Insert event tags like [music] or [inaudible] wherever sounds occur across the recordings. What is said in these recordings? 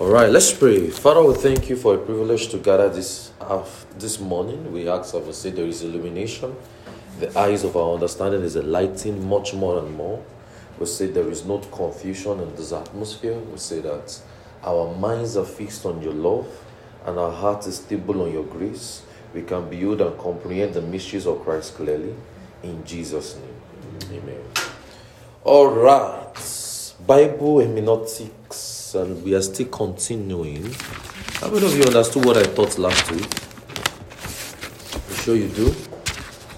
All right, let's pray. Father, we thank you for a privilege to gather this this morning. We ask say there is illumination. The eyes of our understanding is enlightened much more and more. We say there is no confusion in this atmosphere. We say that our minds are fixed on your love and our heart is stable on your grace. We can build and comprehend the mysteries of Christ clearly. In Jesus' name. Amen. All right. Bible hermeneutics, and we are still continuing. How many of you understood what I taught last week? I'm sure you do.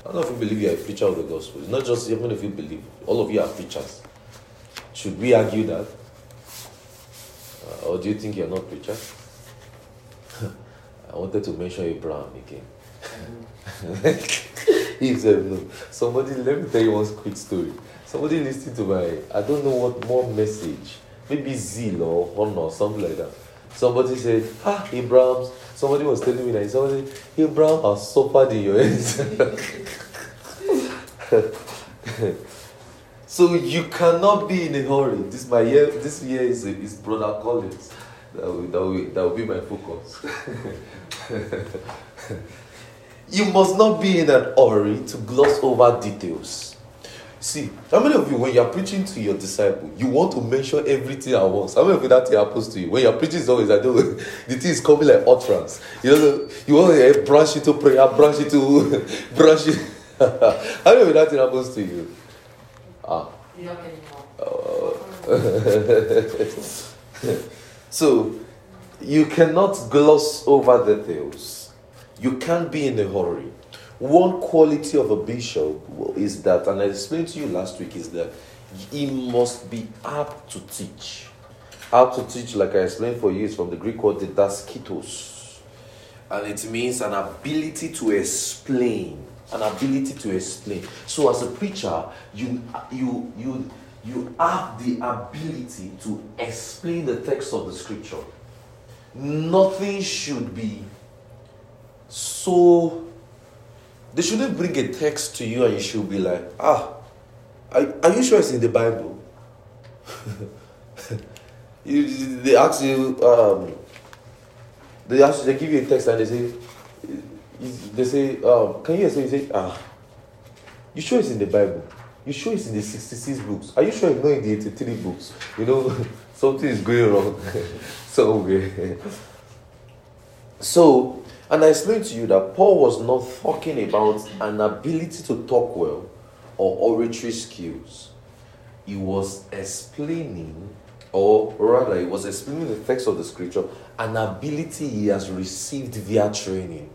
Don't know if you believe you're a preacher of the gospel. It's not just even if you believe, all of you are preachers. Should we argue that? Uh, or do you think you're not preachers? [laughs] I wanted to mention Abraham again. [laughs] he said no. Somebody, let me tell you one quick story. Somebody listening to my, I don't know what more message, maybe zeal or honor, something like that. Somebody said, Ah, Abraham. Somebody was telling me that somebody, said, Abraham has suffered in your hands. [laughs] so you cannot be in a hurry. This my year. This year is is brother Collins. That will, that will, that will be my focus. [laughs] you must not be in an hurry to gloss over details. See, how many of you, when you're preaching to your disciple, you want to mention everything at once? How many of you that happens to you? When you're preaching, it's always like [laughs] the thing is coming like utterance. You know, you want to eh, branch into prayer, branch into branch. It. how many of you that happens to you? Ah. Uh, [laughs] so, you cannot gloss over the details. You can't be in a hurry. One quality of a bishop is that, and I explained to you last week, is that he must be apt to teach. Apt to teach, like I explained for you, is from the Greek word didaskitos. And it means an ability to explain. An ability to explain. So as a preacher, you you you you have the ability to explain the text of the scripture. Nothing should be so they shouldn't bring a text to you and you should be like, ah, are, are you sure it's in the Bible? [laughs] you, they ask you, um, they ask, they give you a text and they say, they say, um, can you say, ah, you sure it's in the Bible? You sure it's in the 66 books? Are you sure it's not in the 83 books? You know, [laughs] something is going wrong [laughs] somewhere. so, and I explained to you that Paul was not talking about an ability to talk well or oratory skills. He was explaining, or rather, he was explaining the text of the scripture, an ability he has received via training.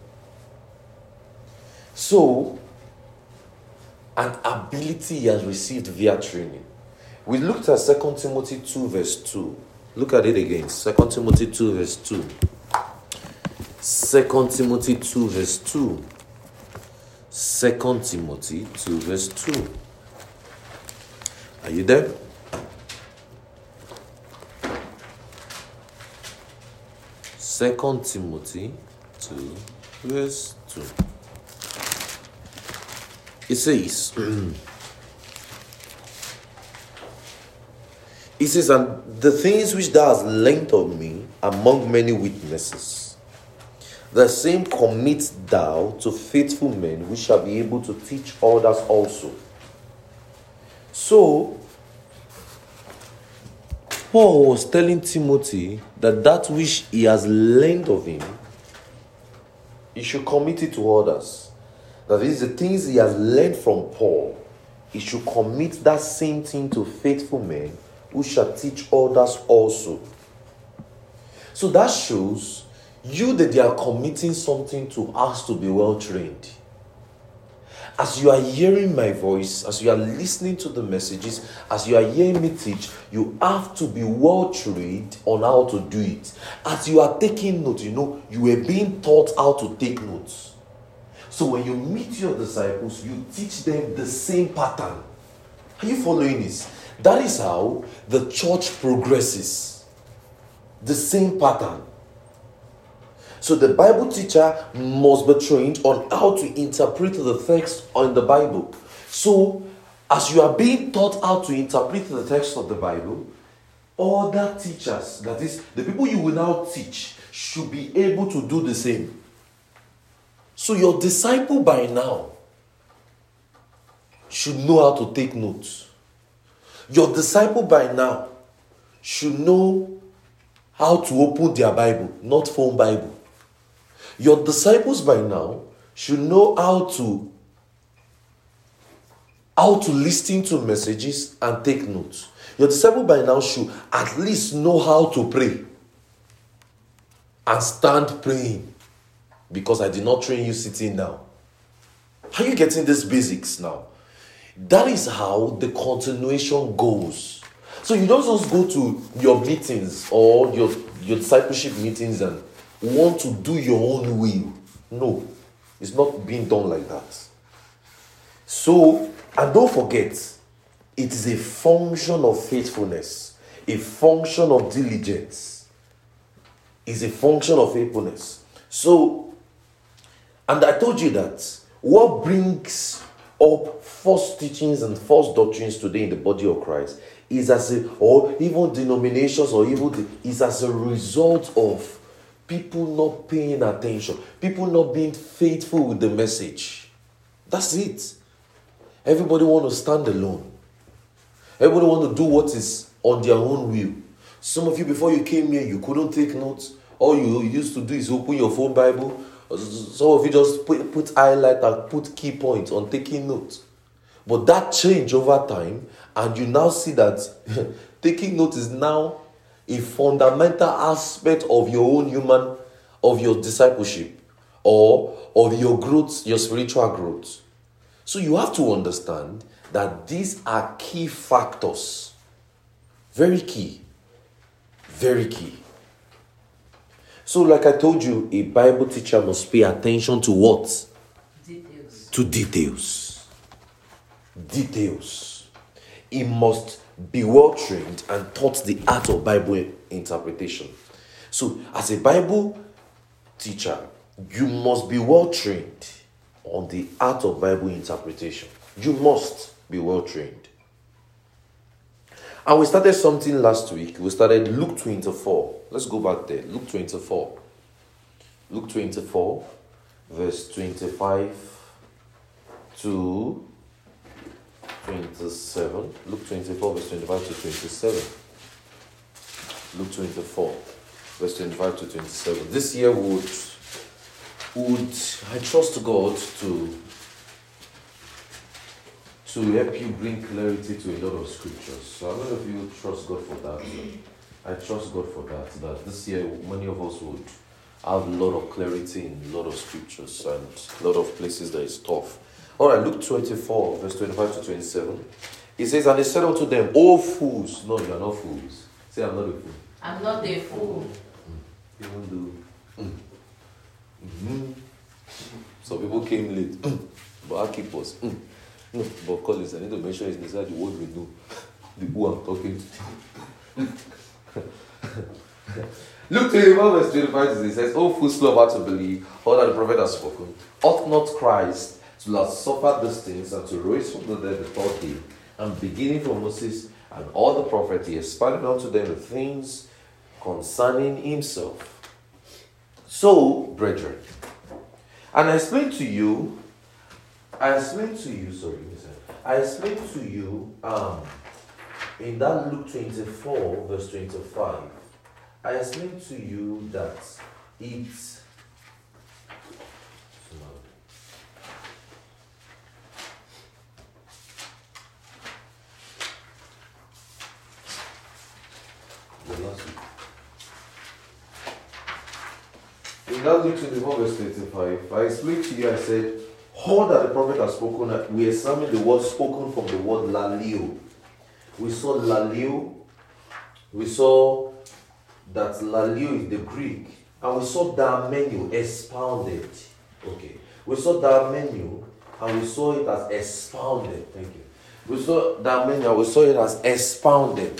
So, an ability he has received via training. We looked at 2 Timothy 2, verse 2. Look at it again. 2 Timothy 2, verse 2. Second Timothy 2 verse 2. Second Timothy 2 verse 2. Are you there? Second Timothy 2 verse 2. It says, [clears throat] It says, and the things which thou hast learned of me among many witnesses the same commit thou to faithful men which shall be able to teach others also. So, Paul was telling Timothy that that which he has learned of him, he should commit it to others. That is, the things he has learned from Paul, he should commit that same thing to faithful men who shall teach others also. So that shows you that they are committing something to us to be well trained. As you are hearing my voice, as you are listening to the messages, as you are hearing me teach, you have to be well trained on how to do it. As you are taking notes, you know, you are being taught how to take notes. So when you meet your disciples, you teach them the same pattern. Are you following this? That is how the church progresses. The same pattern. So the Bible teacher must be trained on how to interpret the text on the Bible. So as you are being taught how to interpret the text of the Bible, other teachers, that is, the people you will now teach, should be able to do the same. So your disciple by now should know how to take notes. Your disciple by now should know how to open their Bible, not phone Bible. Your disciples by now should know how to how to listen to messages and take notes. Your disciple by now should at least know how to pray and stand praying because I did not train you sitting down. Are you getting these basics now? That is how the continuation goes. So you don't just go to your meetings or your, your discipleship meetings and want to do your own will. No, it's not being done like that. So, and don't forget, it is a function of faithfulness, a function of diligence, is a function of faithfulness. So, and I told you that what brings up false teachings and false doctrines today in the body of Christ is as a, or even denominations or even is as a result of people not paying attention, people not being faithful with the message. That's it. Everybody want to stand alone. Everybody want to do what is on their own will. Some of you, before you came here, you couldn't take notes. All you used to do is open your phone Bible. Some of you just put, put highlight and put key points on taking notes. But that changed over time, and you now see that [laughs] taking notes is now a fundamental aspect of your own human, of your discipleship, or of your growth, your spiritual growth. So you have to understand that these are key factors. Very key. Very key. So, like I told you, a Bible teacher must pay attention to what? Details. To details. Details. He must be well trained and taught the art of Bible interpretation. So, as a Bible teacher, you must be well trained on the art of Bible interpretation. You must be well trained. And we started something last week. We started Luke 24. Let's go back there. Luke 24. Luke 24, verse 25 to 27. Luke 24, verse 25 to 27. Luke 24, verse 25 to 27. This year would would I trust God to to help you bring clarity to a lot of scriptures. So how many of you trust God for that? I trust God for that. That this year many of us would have a lot of clarity in a lot of scriptures and a lot of places that is tough. All right, Luke 24, verse 25 to 27. It says, And he said unto them, O fools. No, you are not fools. Say, I'm not a fool. I'm not a fool. Even though. Mm. Mhm. Some people came late. but I keep us. Mm. No, but Collins, I need to mention it inside the word we know. The who I'm talking to. [laughs] Luke 21, verse 25 it says, O fool slow to believe all that the prophet has spoken. Ought not Christ to have suffered these things and to raise from the dead before day? And beginning from Moses and all the prophets, he expounded unto them the things concerning himself. So, brethren, and I explained to you, I explained to you, sorry. I explained to you um, in that Luke 24, verse 25, I explained to you that it's the last week. In that Luke 24, verse 25, I explained to you, I said, all that the prophet has spoken, we examined the word spoken from the word lalio. We saw lalio, we saw that lalio is the Greek, and we saw that menu expounded. Okay. We saw that menu and we saw it as expounded. Thank you. We saw that menu and we saw it as expounded.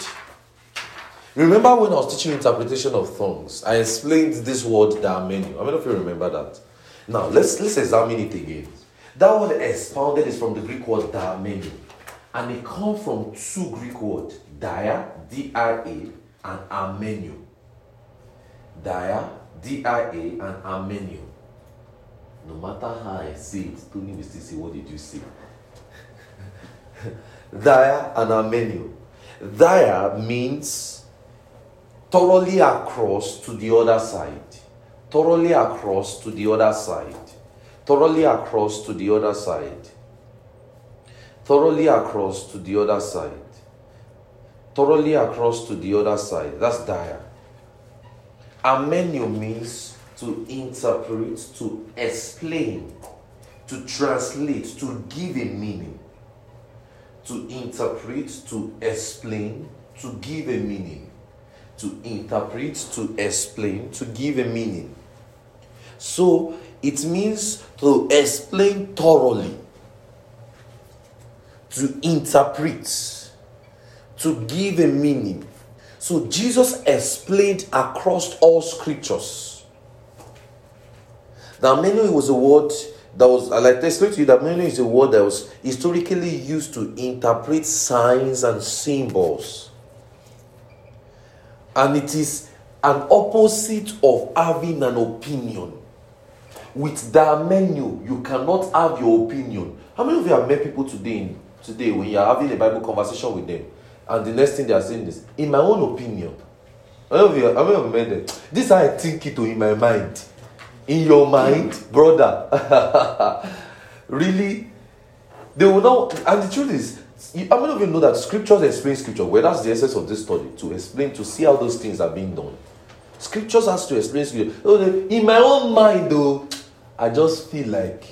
Remember when I was teaching interpretation of tongues, I explained this word. How many if you remember that? Now let's let's examine it again. That word expounded is from the Greek word menu, and it comes from two Greek words, dia, D-I-A, and Armenio. Dia, D-I-A, and Armenio. No matter how I say it, Tony will still say, what did you say? [laughs] Dia and Armenio. Dia means thoroughly across to the other side. Thoroughly across to the other side. Thoroughly across to the other side. Thoroughly across to the other side. Thoroughly across to the other side. That's dia. Armenio means to interpret, to explain, to translate, to give a meaning. To interpret, to explain, to give a meaning. To interpret, to explain, to give a meaning. So it means to explain thoroughly, to interpret, to give a meaning. So Jesus explained across all scriptures. Now, many was a word that was, I like to explain to you that many is a word that was historically used to interpret signs and symbols. And it is an opposite of having an opinion. With the menu, you cannot have your opinion. How many of you have met people today in, today when you are having a Bible conversation with them, and the next thing they are saying is, in my own opinion. How many of you, how many of you met them? This is how I think it in my mind. In your mind, brother. [laughs] really? They will not, and the truth is, how many of you know that scriptures explain scripture? Well, that's the essence of this study to explain, to see how those things are being done. Scriptures has to explain scripture. Oh, In my own mind, though, I just feel like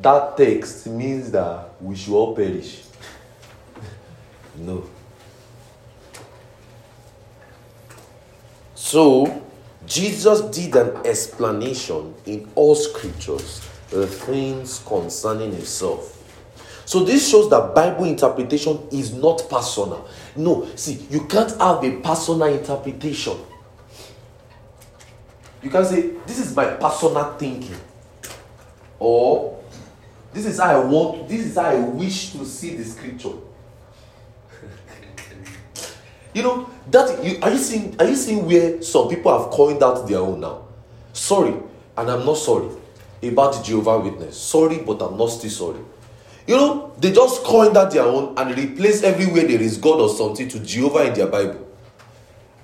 that text means that we should all perish. [laughs] no. So, Jesus did an explanation in all scriptures, the things concerning himself. So this shows that Bible interpretation is not personal. No, see, you can't have a personal interpretation. You can say, This is my personal thinking. Or this is how I want, this is how I wish to see the scripture. you know, that you are you seeing are you seeing where some people have coined out their own now? Sorry, and I'm not sorry about the Jehovah Witness. Sorry, but I'm not still sorry. You know, they just coined that their own and replace everywhere there is God or something to Jehovah in their Bible.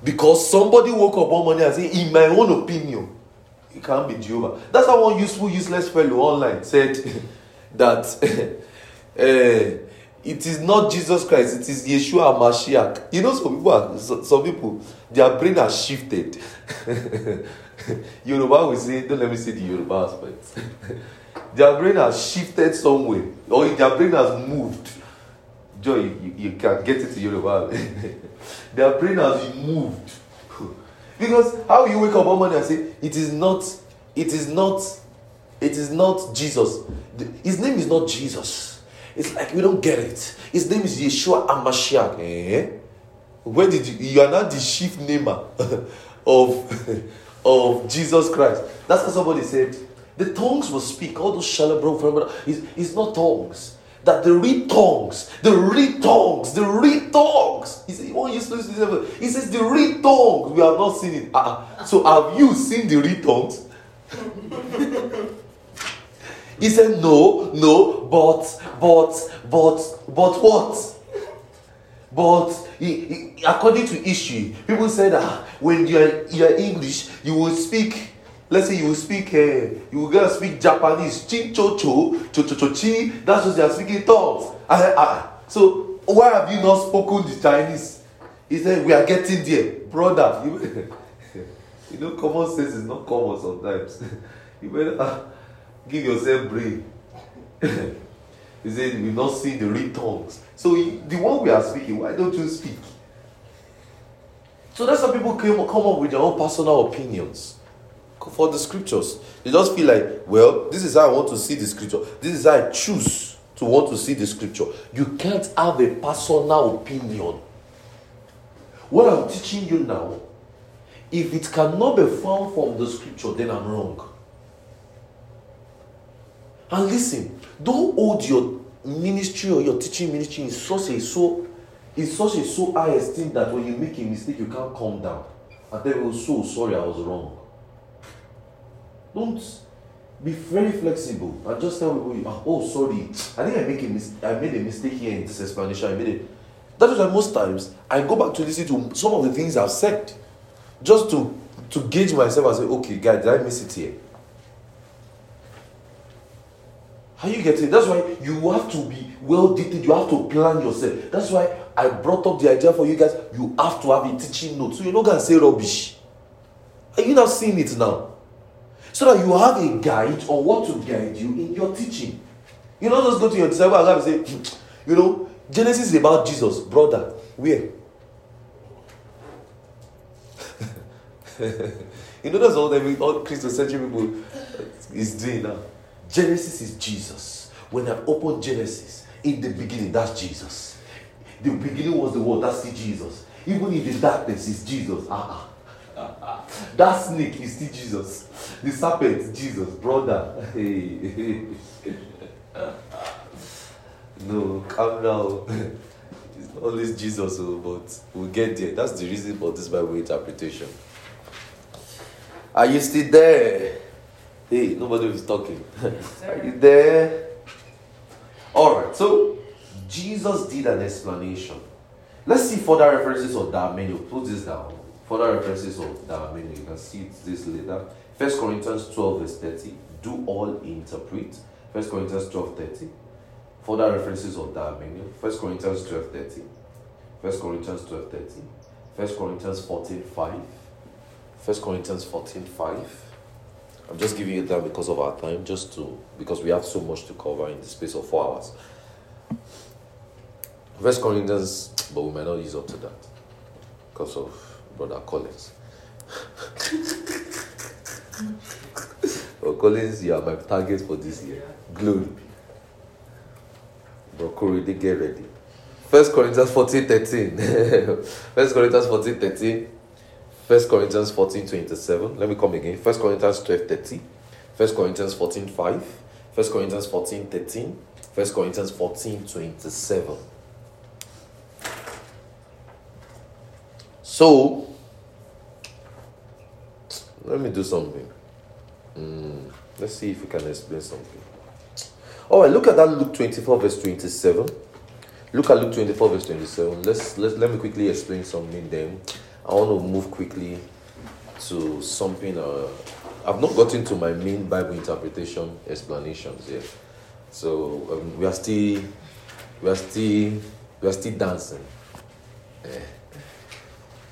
Because somebody woke up one morning and said, In my own opinion, it can't be Jehovah. That's how one useful, useless fellow online said [laughs] that [laughs] eh, it is not Jesus Christ, it is Yeshua Mashiach. You know, some people, are, so- some people, their brain has shifted. [laughs] Yoruba will say, don't let me say the Yoruba aspect. Their brain has shifted somewhere, or their brain has moved. Joy, you, you can get it to Yoruba. [laughs] their brain has moved. [laughs] because how you wake up one morning and say, it is not, it is not, it is not Jesus. His name is not Jesus. It's like we don't get it. His name is Yeshua HaMashiach. Eh? Where did you? You are not the chief namer [laughs] of of Jesus Christ. That's what somebody said. The tongues will speak. All those shallow bro, it's, not tongues. That the real tongues, the real tongues, the real tongues. He "You useless to this?" He says, "The real tongues. We have not seen it." Ah, so have you seen the real tongues? [laughs] He said, No, no, but, but, but, but what? But he, he- according to history, people said that when you're, you're English, you will speak, let's say you speak, uh, you go speak Japanese, chin cho cho, cho cho cho chi, that's what they are speaking tongues. I, I, so why have you not spoken the Chinese? He said, We are getting there, brother. [laughs] You, [laughs] you know, common sense is not common sometimes. [laughs] you better uh, give yourself brain. he said, We've not seen the real tongues. So, the one we are speaking, why don't you speak? So, that's how people came, come up with their own personal opinions for the scriptures. They just feel like, well, this is how I want to see the scripture. This is how I choose to want to see the scripture. You can't have a personal opinion. What I'm teaching you now, if it cannot be found from the scripture, then I'm wrong. And listen, don't hold your ministry or your teaching ministry in such a so It's such a so high esteem that when you make a mistake, you can't calm down. And tell people, oh, so sorry, I was wrong. Don't be very flexible and just tell people, ah, oh, sorry, I think I make a mis- I made a mistake here in this explanation. I made it. That is why most times I go back to listen to some of the things I've said, just to to gauge myself and say, okay, guys, did I miss it here? How you get it? That's why you have to be well detailed. You have to plan yourself. That's why I brought up the idea for you guys. You have to have a teaching note, so you're not gonna say rubbish. Are you not seeing it now? So that you have a guide on what to guide you in your teaching. You don't just go to your disciple and say, "Hmm, [sniffs] you know, Genesis is about Jesus, brother. Where? [laughs] you know that's all every all Christocentric people is doing now. Genesis is Jesus. When I open Genesis, in the beginning, that's Jesus. The beginning was the word, that's still Jesus. Even in the darkness, is Jesus. Ah. [laughs] that snake is still Jesus. The serpent, Jesus, brother. [laughs] Hey. [laughs] no, calm down. It's not always Jesus, oh, but we'll get there. That's the reason for this Bible interpretation. Are you still there? Hey, nobody is talking. Are you there? Alright, so Jesus did an explanation. Let's see further references of that menu. Put this down. Further references of that menu. You can see this later. First Corinthians 12, verse 30. Do all interpret. First Corinthians 12, 30. Further references of that menu. First Corinthians 12, 30. First Corinthians 12, 30. First Corinthians 14, 5. First Corinthians 14, 5. I'm just giving you that because of our time, just to because we have so much to cover in the space of four hours. First Corinthians, but we might not use up to that because of Brother Collins. Collins, you are my target for this year. Glory. Bro, Corey, they get ready. First Corinthians 14, 13. [laughs] First Corinthians 14, 13. First Corinthians 14, 27. Let me come again. First Corinthians 12, 30. First Corinthians 14, 5. First Corinthians 14, 13. First Corinthians 14, 27. So, let me do something. Mm, let's see if we can explain something. All right, look at that Luke 24, verse 27. Look at Luke 24, verse 27. Let's, let let me quickly explain something then. I want to move quickly to something. Uh, I've not gotten to my main Bible interpretation explanations yet. So um, we are still, we are still, we are still dancing. Eh.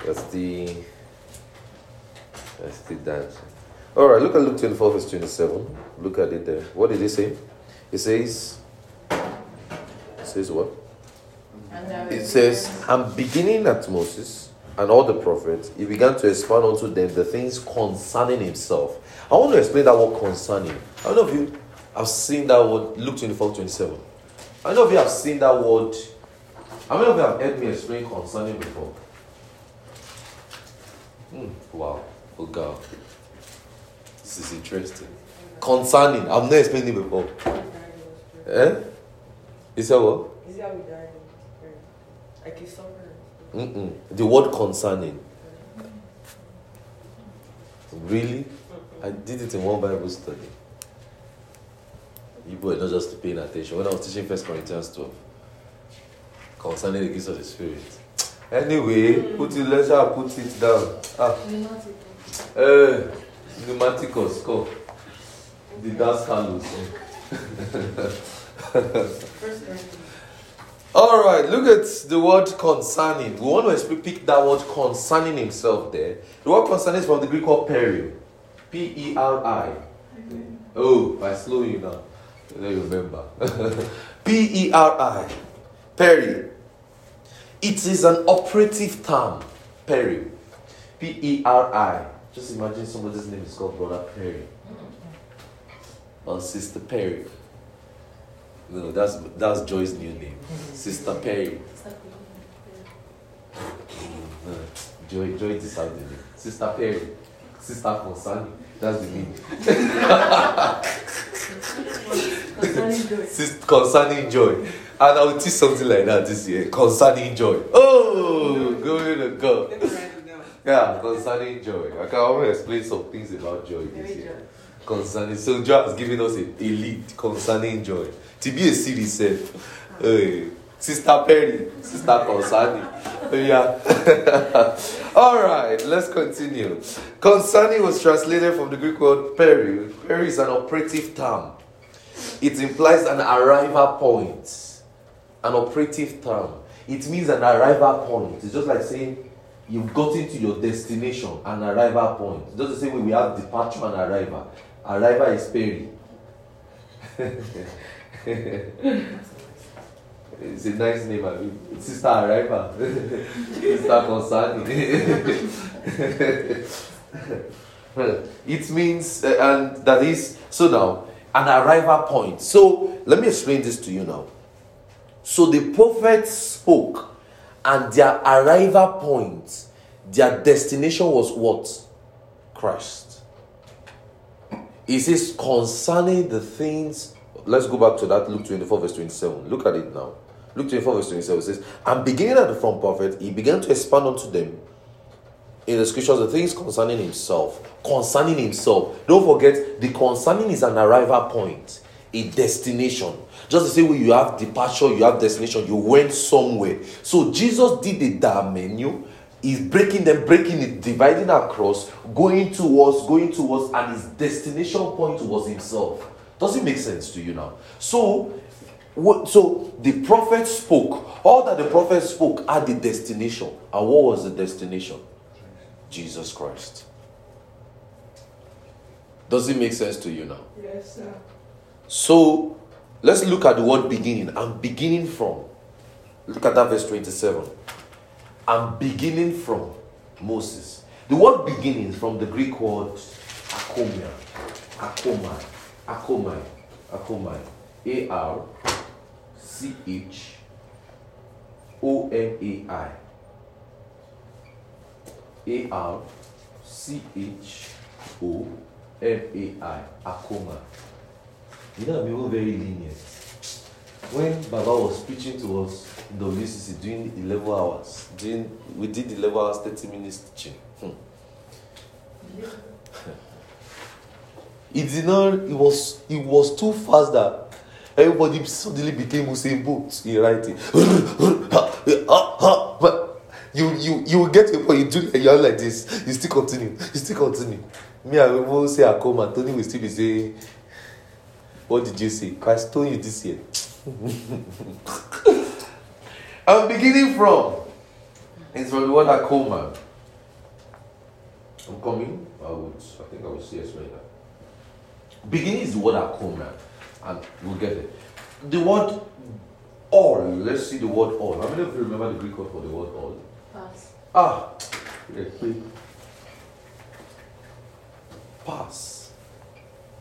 We the that's the dancing. All right, look at Luke 24, verse 27. Look at it there. What did he say? It says, it says what? It says, I'm beginning at Moses and all the prophets. He began to expound unto them the things concerning himself. I want to explain that word concerning. I don't know if you have seen that word, Luke 24, 27. I know if you have seen that word. How many of you have heard me explain concerning before? Hmm, wow. Oh, God. This is interesting. Concerning. I've never explained it before. Eh? Is that what? Is that we died? Like he's suffering. Mm-mm. The word concerning. Really? I did it in one Bible study. You were not just paying attention. When I was teaching First Corinthians 12, concerning the gifts of the Spirit. Anyway, put it, let's have put it down. Ah, uh, pneumaticos, go. The dance Carlos. First [laughs] All right, look at the word concerning. We want to pick that word concerning himself there. The word concerning is from the Greek word peri. P E R I. Oh, I slow you now. Let you remember. [laughs] P E R I. Peri. It is an operative term. Perry. P E R I. Just imagine somebody's name is called Brother Perry. Or Sister Perry. No, that's that's Joy's new name. Sister Perry. No, Joy Joy decided the name. Sister Perry. Sister Concerning. That's the name. Concerning joy. Sis- concerning joy. And I will teach something like that this year concerning joy. Oh, glory to God. Let me write it down. Yeah, concerning joy. I can always explain some things about joy this year. Concerning, so Joy has given us a, a lead concerning joy. To be a series, self. Hey, Sister Perry, Sister Concerning. Yeah. [laughs] All right, let's continue. Concerning was translated from the Greek word peri. Peri is an operative term. It implies an arrival point. An operative term. It means an arrival point. It's just like saying you've gotten to your destination, an arrival point. Just the same way we have departure and arrival. Arrival is peri. [laughs] It's a nice name, I mean. Sister Arrival. [laughs] Sister Concerning. [laughs] it means, uh, and that is, so now, an arrival point. So, let me explain this to you now. So, the prophets spoke, and their arrival point, their destination was what? Christ. It says, concerning the things. Let's go back to that, Luke 24, verse 27. Look at it now. Luke 24, verse 27 says, And beginning at the front prophet, he began to expand unto them in the scriptures the things concerning himself. Concerning himself. Don't forget, the concerning is an arrival point, a destination. Just the same way you have departure, you have destination, you went somewhere. So Jesus did the that menu. He's breaking them, breaking it, dividing across, going towards, going towards, and his destination point was himself. Does it make sense to you now? So, what, so the prophet spoke. All that the prophet spoke had the destination. And what was the destination? Jesus Christ. Does it make sense to you now? Yes, sir. So let's look at the word beginning. I'm beginning from. Look at that verse 27. I'm beginning from Moses. The word beginning from the Greek word akomia. archomai. archomai. archomai. A R C H O M A I. A R C H O M A I. Akoma. You know, I'm even very lenient. When Baba was preaching to us in the WCC during 11 hours, during, we did 11 hours, 30 minutes teaching. Hmm. It did not, it was, it was too fast that everybody suddenly became Usain Bolt in writing. but you, you, you will get point, you do you are like this, you still continue, you still continue. Me, I will say I come and Tony will still be saying, what did you say? Christ told you this year. [laughs] I'm beginning from. It's from the word Akoma. I'm coming. I would. I think I will see explain that. Beginning is the word Akoma, and we'll get it. The word all. Let's see the word all. How many of you remember the Greek word for the word all? Pass. Ah, yeah. Pass.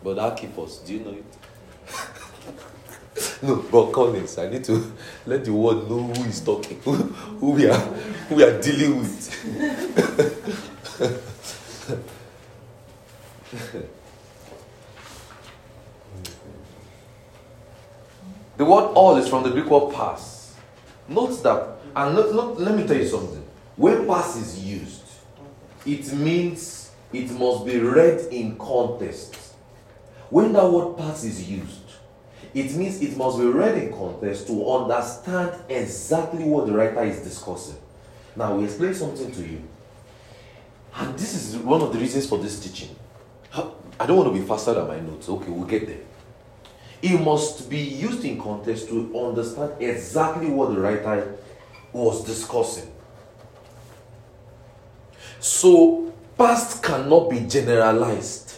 But that keep us. Do you know it? No, but Collins, I need to let the world know who is talking, who, who we are, who we are dealing with. the word all is from the Greek word pas. Note that, and not, not, let me tell you something. When pas is used, it means it must be read in context. When that word pas is used, it means it must be read in context to understand exactly what the writer is discussing. Now, we explain something to you. And this is one of the reasons for this teaching. I don't want to be faster than my notes. Okay, we'll get there. It must be used in context to understand exactly what the writer was discussing. So, past cannot be generalized.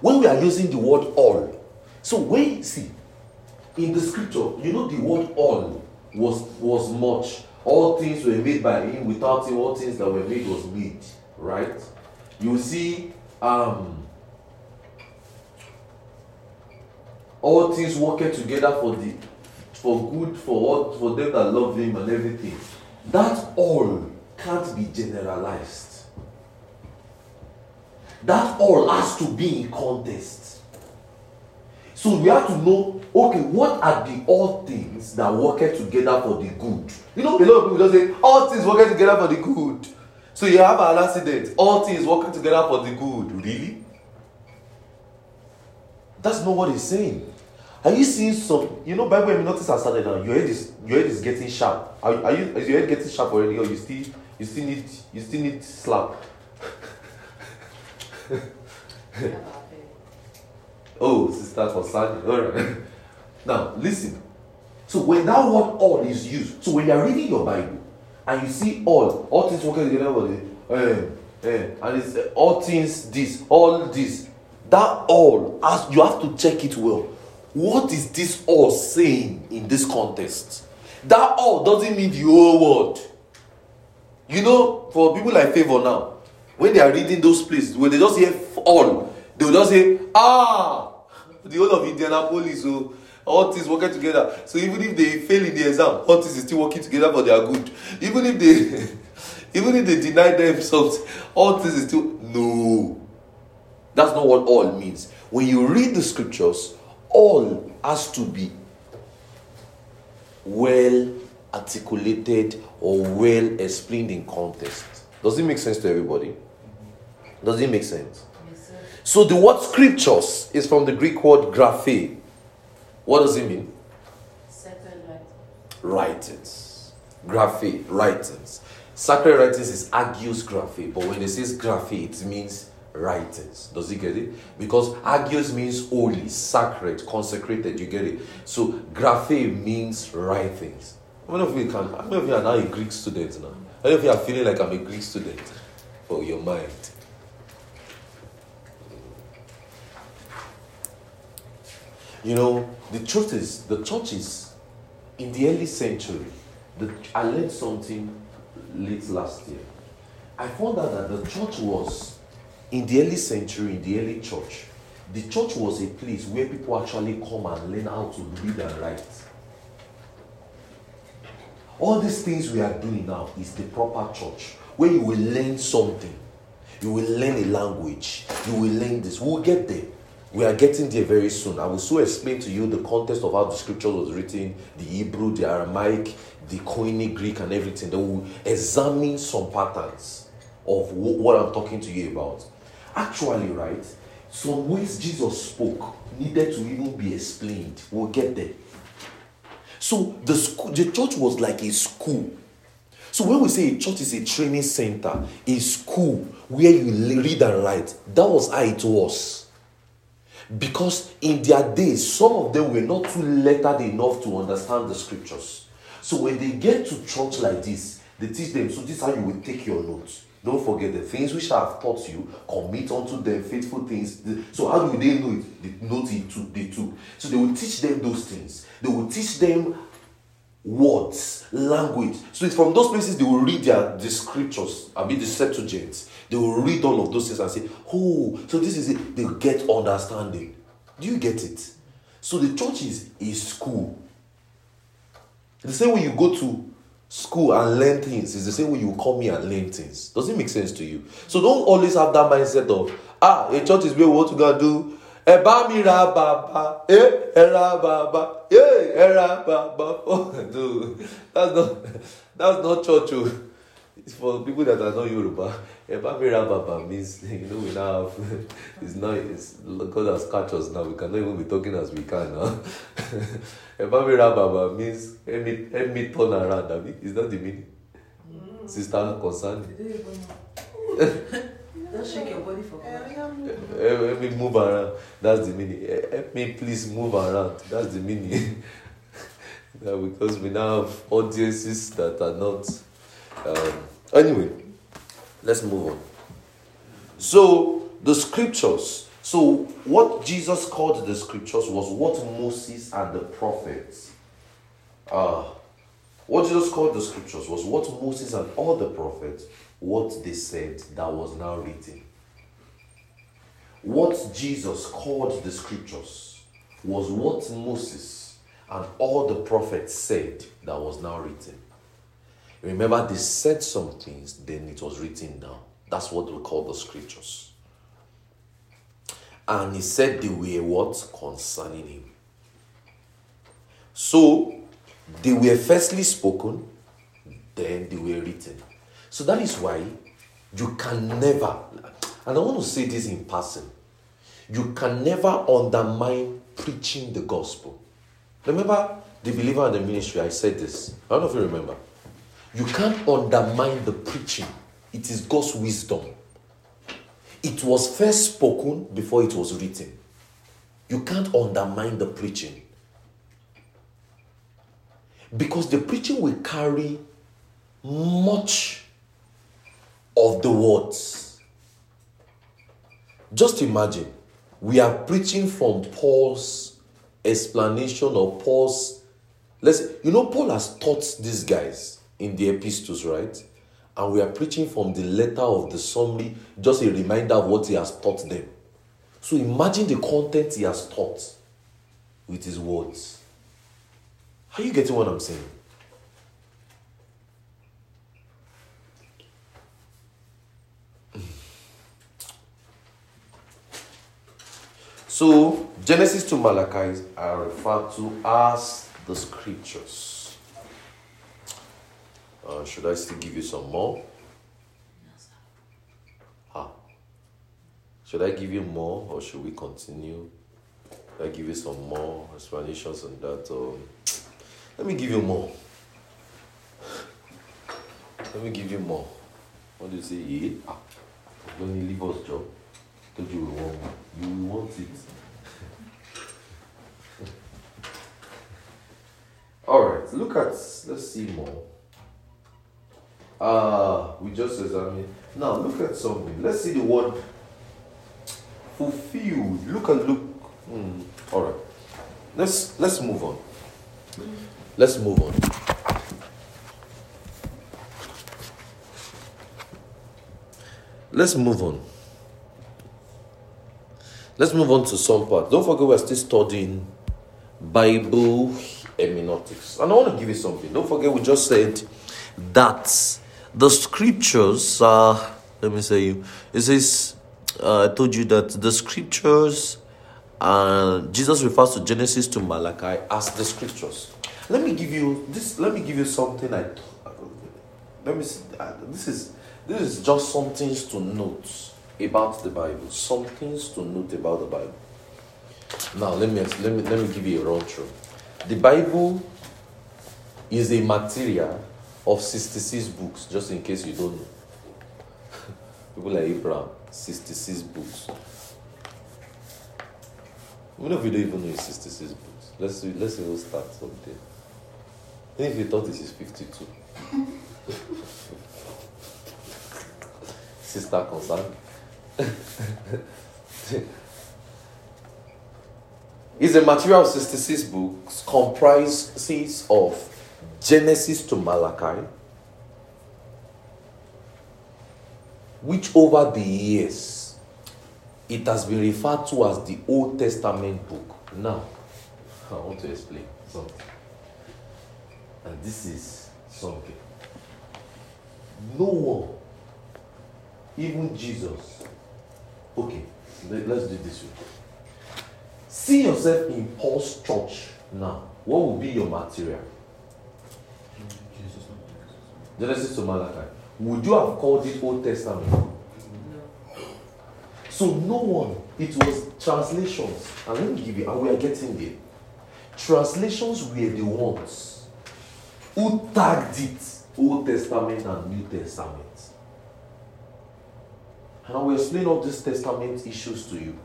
When we are using the word all, so when see in the scripture, you know the word all was was much. All things were made by him. Without him, all things that were made was made. Right? You see, um, all things working together for the for good for all for them that love him and everything. That all can't be generalized. That all has to be in context. So we have to know, okay, what are the all things that work together for the good? You know, a lot of people just say, all things working together for the good. So you have an accident, all things working together for the good. Really? That's not what he's saying. Are you seeing some? You know, Bible. Notice has started now. Your head is your head is getting sharp. Are, are you? Is your head getting sharp already, or you still you still need you still need slap? [laughs] oh, sister for Sunday. All right. [laughs] Now listen. So when that word all is used, so when you are reading your Bible and you see all, all things working together for uh, uh, and it's uh, all things this, all this, that all, as you have to check it well. What is this all saying in this context? That all doesn't mean the whole world. You know, for people like favor now, when they are reading those places, when they just hear all, they will just say, ah, the whole of Indianapolis, so all things working together. So even if they fail in the exam, all things is still working together for their good. Even if they [laughs] even if they deny themselves, all things is still no. That's not what all means. When you read the scriptures, all has to be well articulated or well explained in context. Does it make sense to everybody? Does it make sense? So the word scriptures is from the Greek word graphe. What does it mean? Sacred. Writings. Graphe, writings. Sacred writings is agios graphe, but when it says graphe, it means writings. Does he get it? Because agios means holy, sacred, consecrated. You get it? So graphe means writings. How many of you can? How many of you are now a Greek student now? How many of you are feeling like I'm a Greek student for your mind? You know, the truth is, the churches in the early century, the, I learned something late last year. I found out that the church was, in the early century, in the early church, the church was a place where people actually come and learn how to read and write. All these things we are doing now is the proper church where you will learn something. You will learn a language. You will learn this. We'll get there. We are getting there very soon. I will so explain to you the context of how the scripture was written, the Hebrew, the Aramaic, the Koine Greek, and everything. Then we'll examine some patterns of wh- what I'm talking to you about. Actually, right, some ways Jesus spoke needed to even be explained. We'll get there. So the school, the church was like a school. So when we say a church is a training center, a school where you read and write, that was how it was. Because in their days, some of them were not too lettered enough to understand the scriptures. So when they get to church like this, they teach them, so this is how you will take your notes. Don't forget the things which I have taught you, commit unto them faithful things. So how do they know it? They note it they too. So they will teach them those things. They will teach them words, language. So it's from those places they will read their the scriptures, I mean the Septuagint. They will read all of those things and say, Oh, so this is it. They get understanding. Do you get it? So the church is a school. The same way you go to school and learn things is the same way you come here and learn things. Does it make sense to you? So don't always have that mindset of ah, a church is where we want to go do. Ẹ bá mi ra bàbá, ẹ ẹ ra bàbá, ẹ ẹ ra bàbá. [laughs] Oh, dude, that's not that's not church. Oh. It's for people that are not Yoruba. Ẹ bá mi ra bàbá means [laughs] you know we now have [laughs] it's not it's God has catch us now. We cannot even be talking as we can now. Ẹ bá mi ra bàbá means help me help me turn around. Abi, is that the meaning? Sister concerned. Don't shake your body for God. Help help me move around. That's the meaning. Eh, Help me please move around. That's the meaning. [laughs] Yeah, because we now have audiences that are not. Um, anyway, let's move on. So, the scriptures. So, what Jesus called the scriptures was what Moses and the prophets. Uh, what Jesus called the scriptures was what Moses and all the prophets, what they said that was now written. What Jesus called the scriptures was what Moses and all the prophets said that was now written. Remember, they said some things, then it was written down. That's what we call the scriptures. And he said they were what? Concerning him. So, they were firstly spoken, then they were written. So that is why you can never, and I want to say this in passing, you can never undermine preaching the gospel. Remember the believer and the ministry, I said this. I don't know if you remember. You can't undermine the preaching, it is God's wisdom. It was first spoken before it was written. You can't undermine the preaching. Because the preaching will carry much of the words. Just imagine, we are preaching from Paul's explanation or Paul's. Let's, you know, Paul has taught these guys in the epistles, right? And we are preaching from the letter of the summary, just a reminder of what he has taught them. So imagine the content he has taught with his words. Are you getting what I'm saying? So, Genesis to Malachi are referred to as the scriptures. Uh, should I still give you some more? Ah. Should I give you more or should we continue? I give you some more explanations on that? Or let me give you more. Let me give you more. What do you say? Yeah. Ah. Don't leave us job? We want you will want it. Alright, look at let's see more. Uh we just examined. Now look at something. Let's see the word fulfilled. Look at look. Hmm. Alright. Let's let's move on. Let's move on. Let's move on. Let's move on to some part. Don't forget we're still studying Bible hermeneutics. And I want to give you something. Don't forget we just said that the scriptures are let me say you it says uh, I told you that the scriptures uh, Jesus refers to Genesis to Malachi as the scriptures. Let me give you this. Let me give you something. I let me. See, uh, this is this is just some things to note about the Bible. Some things to note about the Bible. Now let me let me let me give you a run through. The Bible is a material of 66 books, just in case you don't know. [laughs] People like Abraham, 66 books. Even if you don't even know it's 66 books, let's see, let's even start there. Even if you thought this is 52. [laughs] Sister concerned. It's a material of 66 books comprises of Genesis to Malachi, which over the years it has been referred to as the Old Testament book. Now, I want to explain something. And this is something. No one, even Jesus, okay, let- let's do this way. See yourself in Paul's church now. What will be your material? Genesis to Malachi. Would you have called it Old Testament? No. So no one. It was translations. And let me give you, and we are getting there. Translations were the ones who tagged it Old Testament and New Testament. And I will explain all these testament issues to you.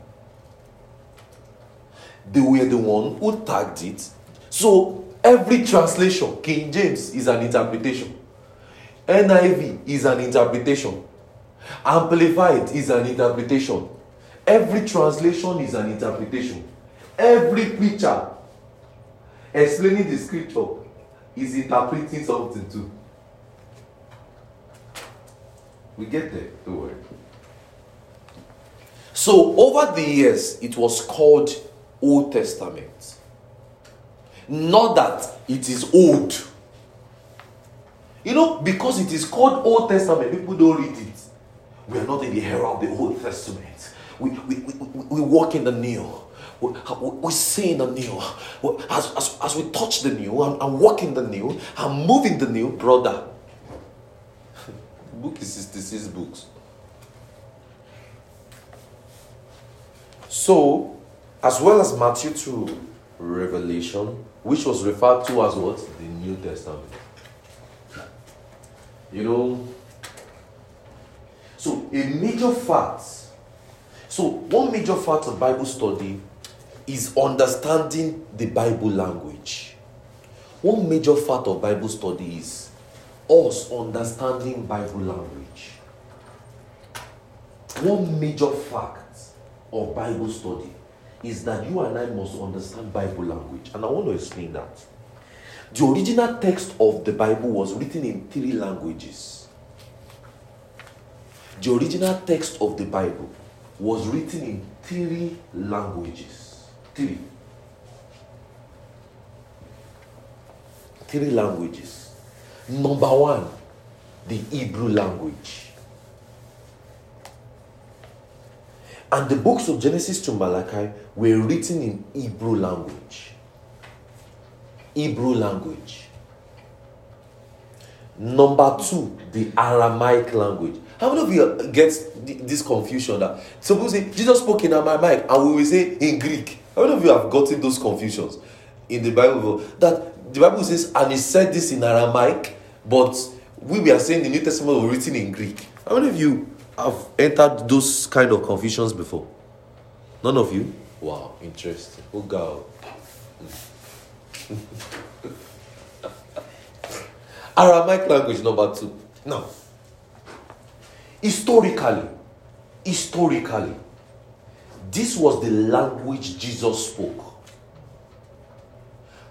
They were the one who tagged it. So every translation, King James is an interpretation. NIV is an interpretation. Amplified is an interpretation. Every translation is an interpretation. Every preacher explaining the scripture is interpreting something too. We get there, don't worry. So, over the years, it was called Old Testament. Not that it is old. You know, because it is called Old Testament, people don't read it. We are not in the era of the Old Testament. we, we, we, we walk in the new. We, we, we see in the new. As, as, as we touch the new and, and walk in the new and move in the new, brother. [laughs] the book is 66 books. So, as well as Matthew to Revelation, which was referred to as what? The New Testament. You know, so a major fact. So, one major fact of Bible study is understanding the Bible language. One major fact of Bible study is us understanding Bible language. One major fact of Bible study is that you and I must understand Bible language. And I want to explain that. The original text of the Bible was written in three languages. The original text of the Bible was written in three languages. Three. Three languages. Number one, the Hebrew language. And the books of Genesis to Malachi were written in Hebrew language. Hebrew language. Number two, the Aramaic language. How many of you get this confusion that suppose Jesus spoke in Aramaic and we will say in Greek? How many of you have gotten those confusions in the Bible? That the Bible says, and he said this in Aramaic, but we were saying the New Testament was written in Greek. How many of you have entered those kind of confusions before? None of you? Wow, interesting. Oh God. [laughs] Aramaic language number two. Now, historically, historically, this was the language Jesus spoke.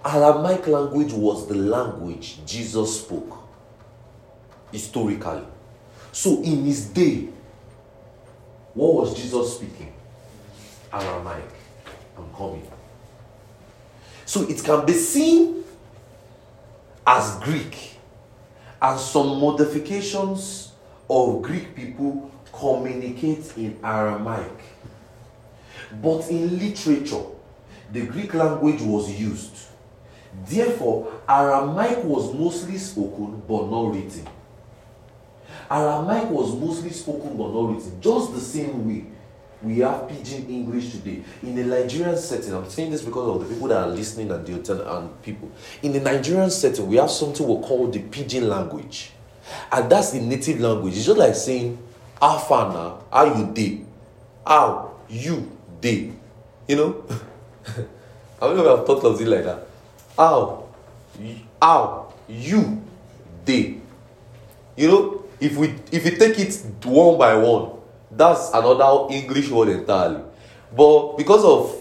Aramaic language was the language Jesus spoke. Historically. So in his day, what was Jesus speaking? Aramaic. I'm coming. So it can be seen as Greek and some modifications of Greek people communicate in Aramaic. But in literature, the Greek language was used. Therefore, Aramaic was mostly spoken but not written. Aramaic was mostly spoken but not written. Just the same way we have pidgin English today. In the Nigerian setting, I'm saying this because of the people that are listening and the and people. In the Nigerian setting, we have something we call the pidgin language. And that's the native language. It's just like saying, now? How you day? How you day? You know? [laughs] I don't know if I've thought of it like that. How? How you day? You know, if we if we take it one by one, that's another English word entirely. But because of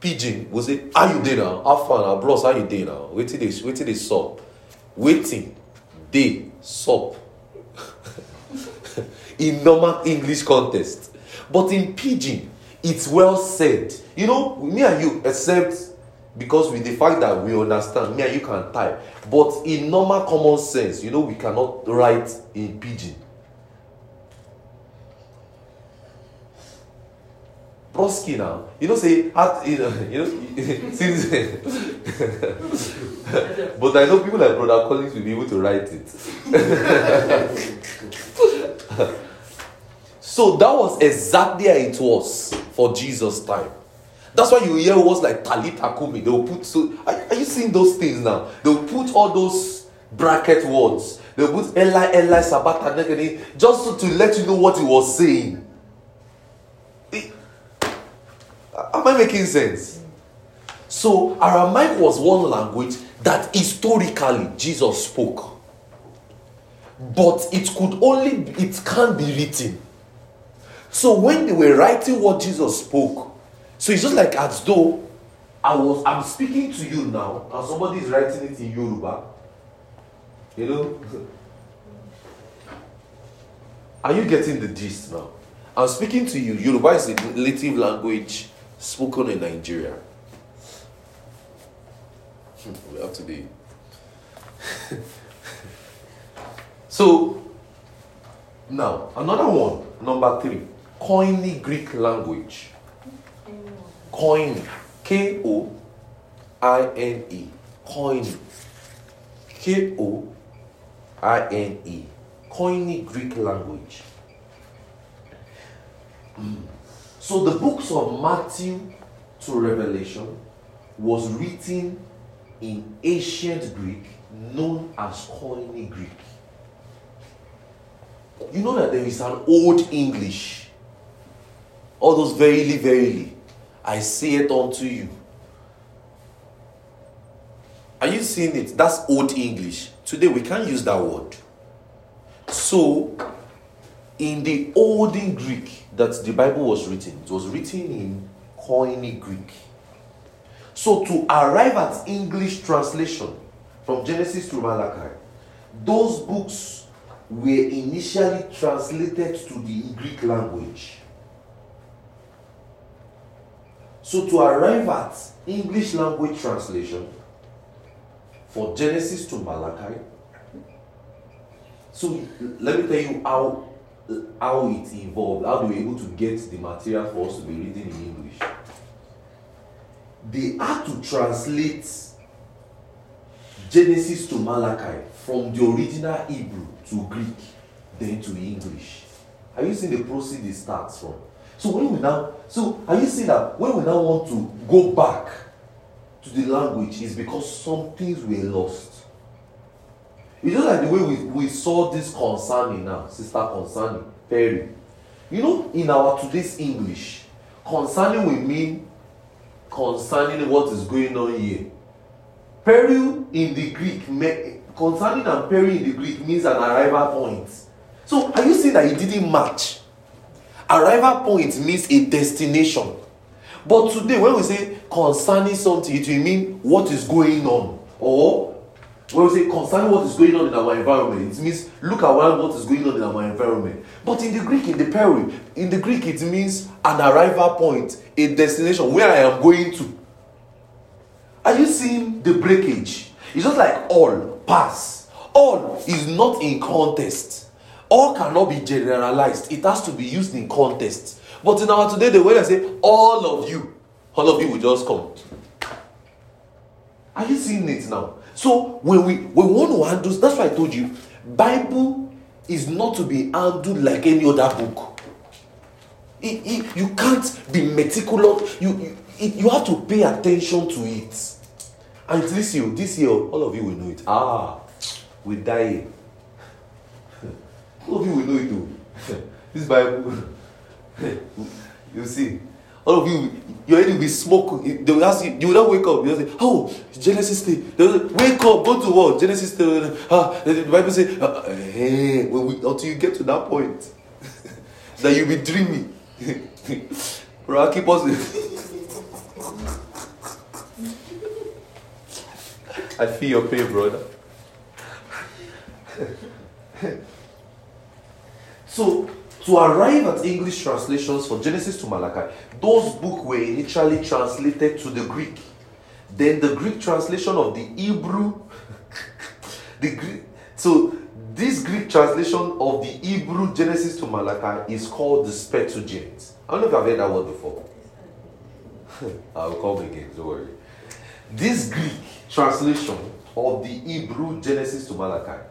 pidgin, we say, how you dey now? How far now? Bros, how you dey now? Waiting they waiting they sup. Waiting, dey, sup. [laughs] in normal English context. But in pidgin, it's well said. You know, me and you, except because with the fact that we understand, me and you can type. But in normal common sense, you know, we cannot write in pidgin. Broski now, you know, say, you know, [laughs] you know [laughs] since, [laughs] but I know people like Brother Collins will be able to write it. So that was exactly how it was for Jesus' time. That's why you hear words like Talitha cumi. They will put so. Are, are you seeing those things now? They will put all those bracket words. They will put Eli Eli Sabata Negani just to let you know what he was saying. It- am I making sense? So Aramaic was one language that historically Jesus spoke, but it could only it can't be written. So when they were writing what Jesus spoke, so it's just like as though I was I'm speaking to you now, and somebody is writing it in Yoruba. You know? Are you getting the gist now? I'm speaking to you. Yoruba is a native language spoken in Nigeria. Hmm, we have to be. [laughs] so now another one, number three. Koine Greek language. Koine. K O I N E. Koine. K O I N E. Koine Greek language. Mm. So the books of Matthew to Revelation was written in ancient Greek known as Koine Greek. You know that there is an old English. All those verily, verily, I say it unto you. Are you seeing it? That's old English. Today we can't use that word. So, in the olden Greek that the Bible was written, it was written in Koine Greek. So, to arrive at English translation from Genesis to Malachi, those books were initially translated to the Greek language. So, to arrive at English language translation for Genesis to Malachi, so let me tell you how how it evolved, how they were able to get the material for us to be reading in English. They had to translate Genesis to Malachi from the original Hebrew to Greek, then to English. Are you seeing the process it starts from? So when we now, so are you seeing that when we now want to go back to the language, is because some things were lost. It's just like the way we, we saw this concerning now, sister concerning, peri. You know, in our today's English, concerning we mean concerning what is going on here. Peril in the Greek, concerning and peril in the Greek means an arrival point. So are you saying that it didn't match? Arrival point means a destination. But today, when we say concerning something, it will mean what is going on. Or when we say concerning what is going on in our environment, it means look around what is going on in our environment. But in the Greek, in the peril, in the Greek, it means an arrival point, a destination where I am going to. Are you seeing the breakage? It's just like all pas. All is not in context. All cannot be generalized. It has to be used in context. But in our today, the way I say all of you, all of you will just come. Are you seeing it now? So when we, we want to handle, that's why I told you, Bible is not to be handled like any other book. It, it, you can't be meticulous. You, you, it, you have to pay attention to it. And this year, this year, all of you will know it. Ah, we die. All of you will know it too. [laughs] this Bible, [laughs] you see, all of you, your head will be smoking. They will ask you, you will not wake up. You will say, Oh, Genesis 3. They will say, Wake up, go to what? Genesis 3. Ah, the Bible says, uh, Hey, when we, until you get to that point, [laughs] that you'll be dreaming. Bro, keep us. I feel your pain, brother. So, to arrive at English translations for Genesis to Malachi, those books were initially translated to the Greek. Then the Greek translation of the Hebrew, [laughs] the Greek, so this Greek translation of the Hebrew Genesis to Malachi is called the Septuagint. I don't know if I've heard that word before. [laughs] I'll come again, don't worry. This Greek translation of the Hebrew Genesis to Malachi.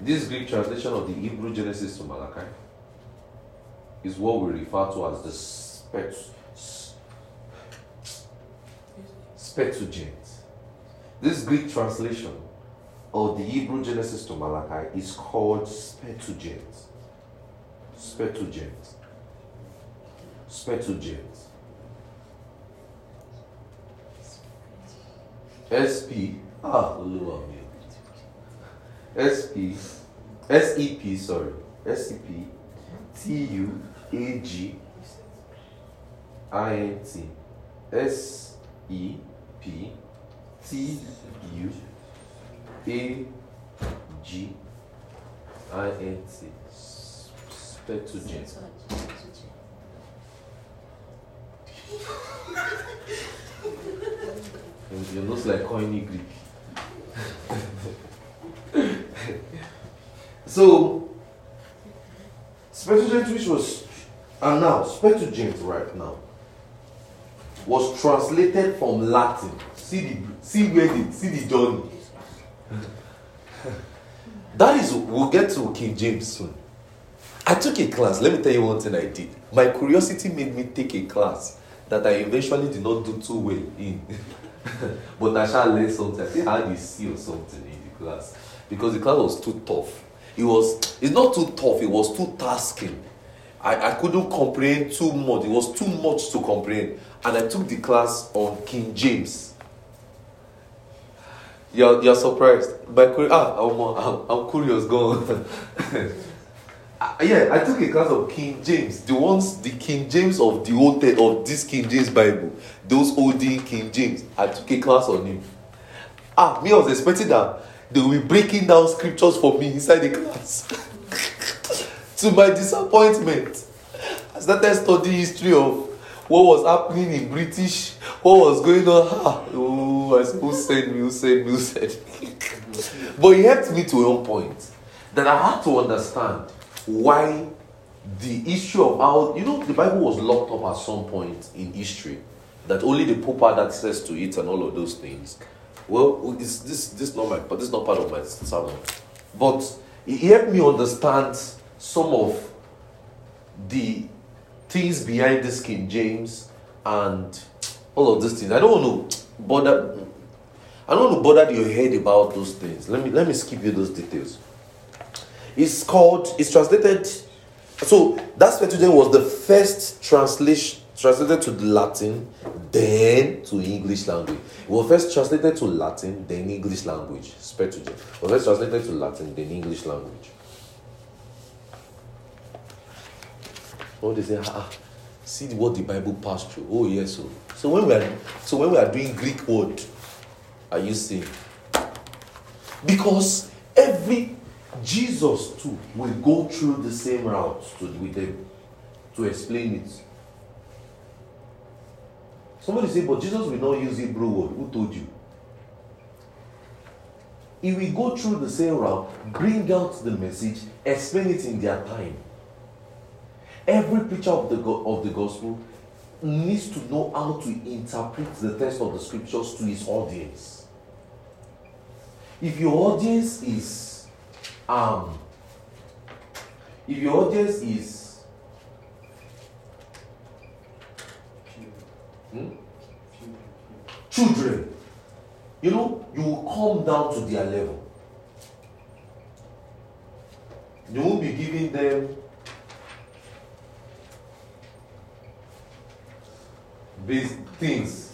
This Greek translation of the Hebrew Genesis to Malachi is what we refer to as the Spet- Septuagint. This Greek translation of the Hebrew Genesis to Malachi is called Septuagint. Septuagint. Septuagint. SP ah Olúwa mi SP SEP sorry. SEP TU AG INT SEP TU AG INT Septuagint [laughs] You looks like Koine Greek. So, Septuagint, which was, and now, Septuagint right now, was translated from Latin. See the, see where the, see the journey. that is, we'll get to King James soon. I took a class. Let me tell you one thing I did. My curiosity made me take a class that I eventually did not do too well in. [laughs] but I shall learn something. I think I had a C or something in the class because the class was too tough. It was. It's not too tough. It was too tasking. I, I couldn't comprehend too much. It was too much to comprehend. And I took the class on King James. You're, you're surprised. By ah, I'm, I'm, I'm curious. Go on. Uh, [laughs] yeah, I took a class of King James, the ones, the King James of the old of this King James Bible, those old King James. I took a class on him. Ah, me, I was expecting that they will be breaking down scriptures for me inside the class. [laughs] to my disappointment, I started studying history of what was happening in British, what was going on. [laughs] Ah, oh, I said, who said me, who said me, who said me. [laughs] but he helped me to one point that I had to understand why the issue of how you know the Bible was locked up at some point in history that only the Pope had access to it and all of those things. Well, this this this not my but this is not part of my sermon. But it helped me understand some of the things behind this King James and all of these things. I don't want to bother I don't want to bother your head about those things. Let me let me skip you those details. It's called, it's translated. So that's that Septuagint was the first translation translated to Latin, then to English language. It was first translated to Latin, then English language. Septuagint. It was first translated to Latin, then English language. What they say, ah, see what the Bible passed through. Oh yes, so so when we are so when we are doing Greek word, are you seeing? Because every Jesus too will go through the same route to, with them to explain it. Somebody say, but Jesus will not use Hebrew word. Who told you? He will go through the same route, bring out the message, explain it in their time. Every preacher of the, of the gospel needs to know how to interpret the text of the scriptures to his audience. If your audience is um, if your audience is hmm? Children, you know, you will come down to their level. You won't be giving them these things.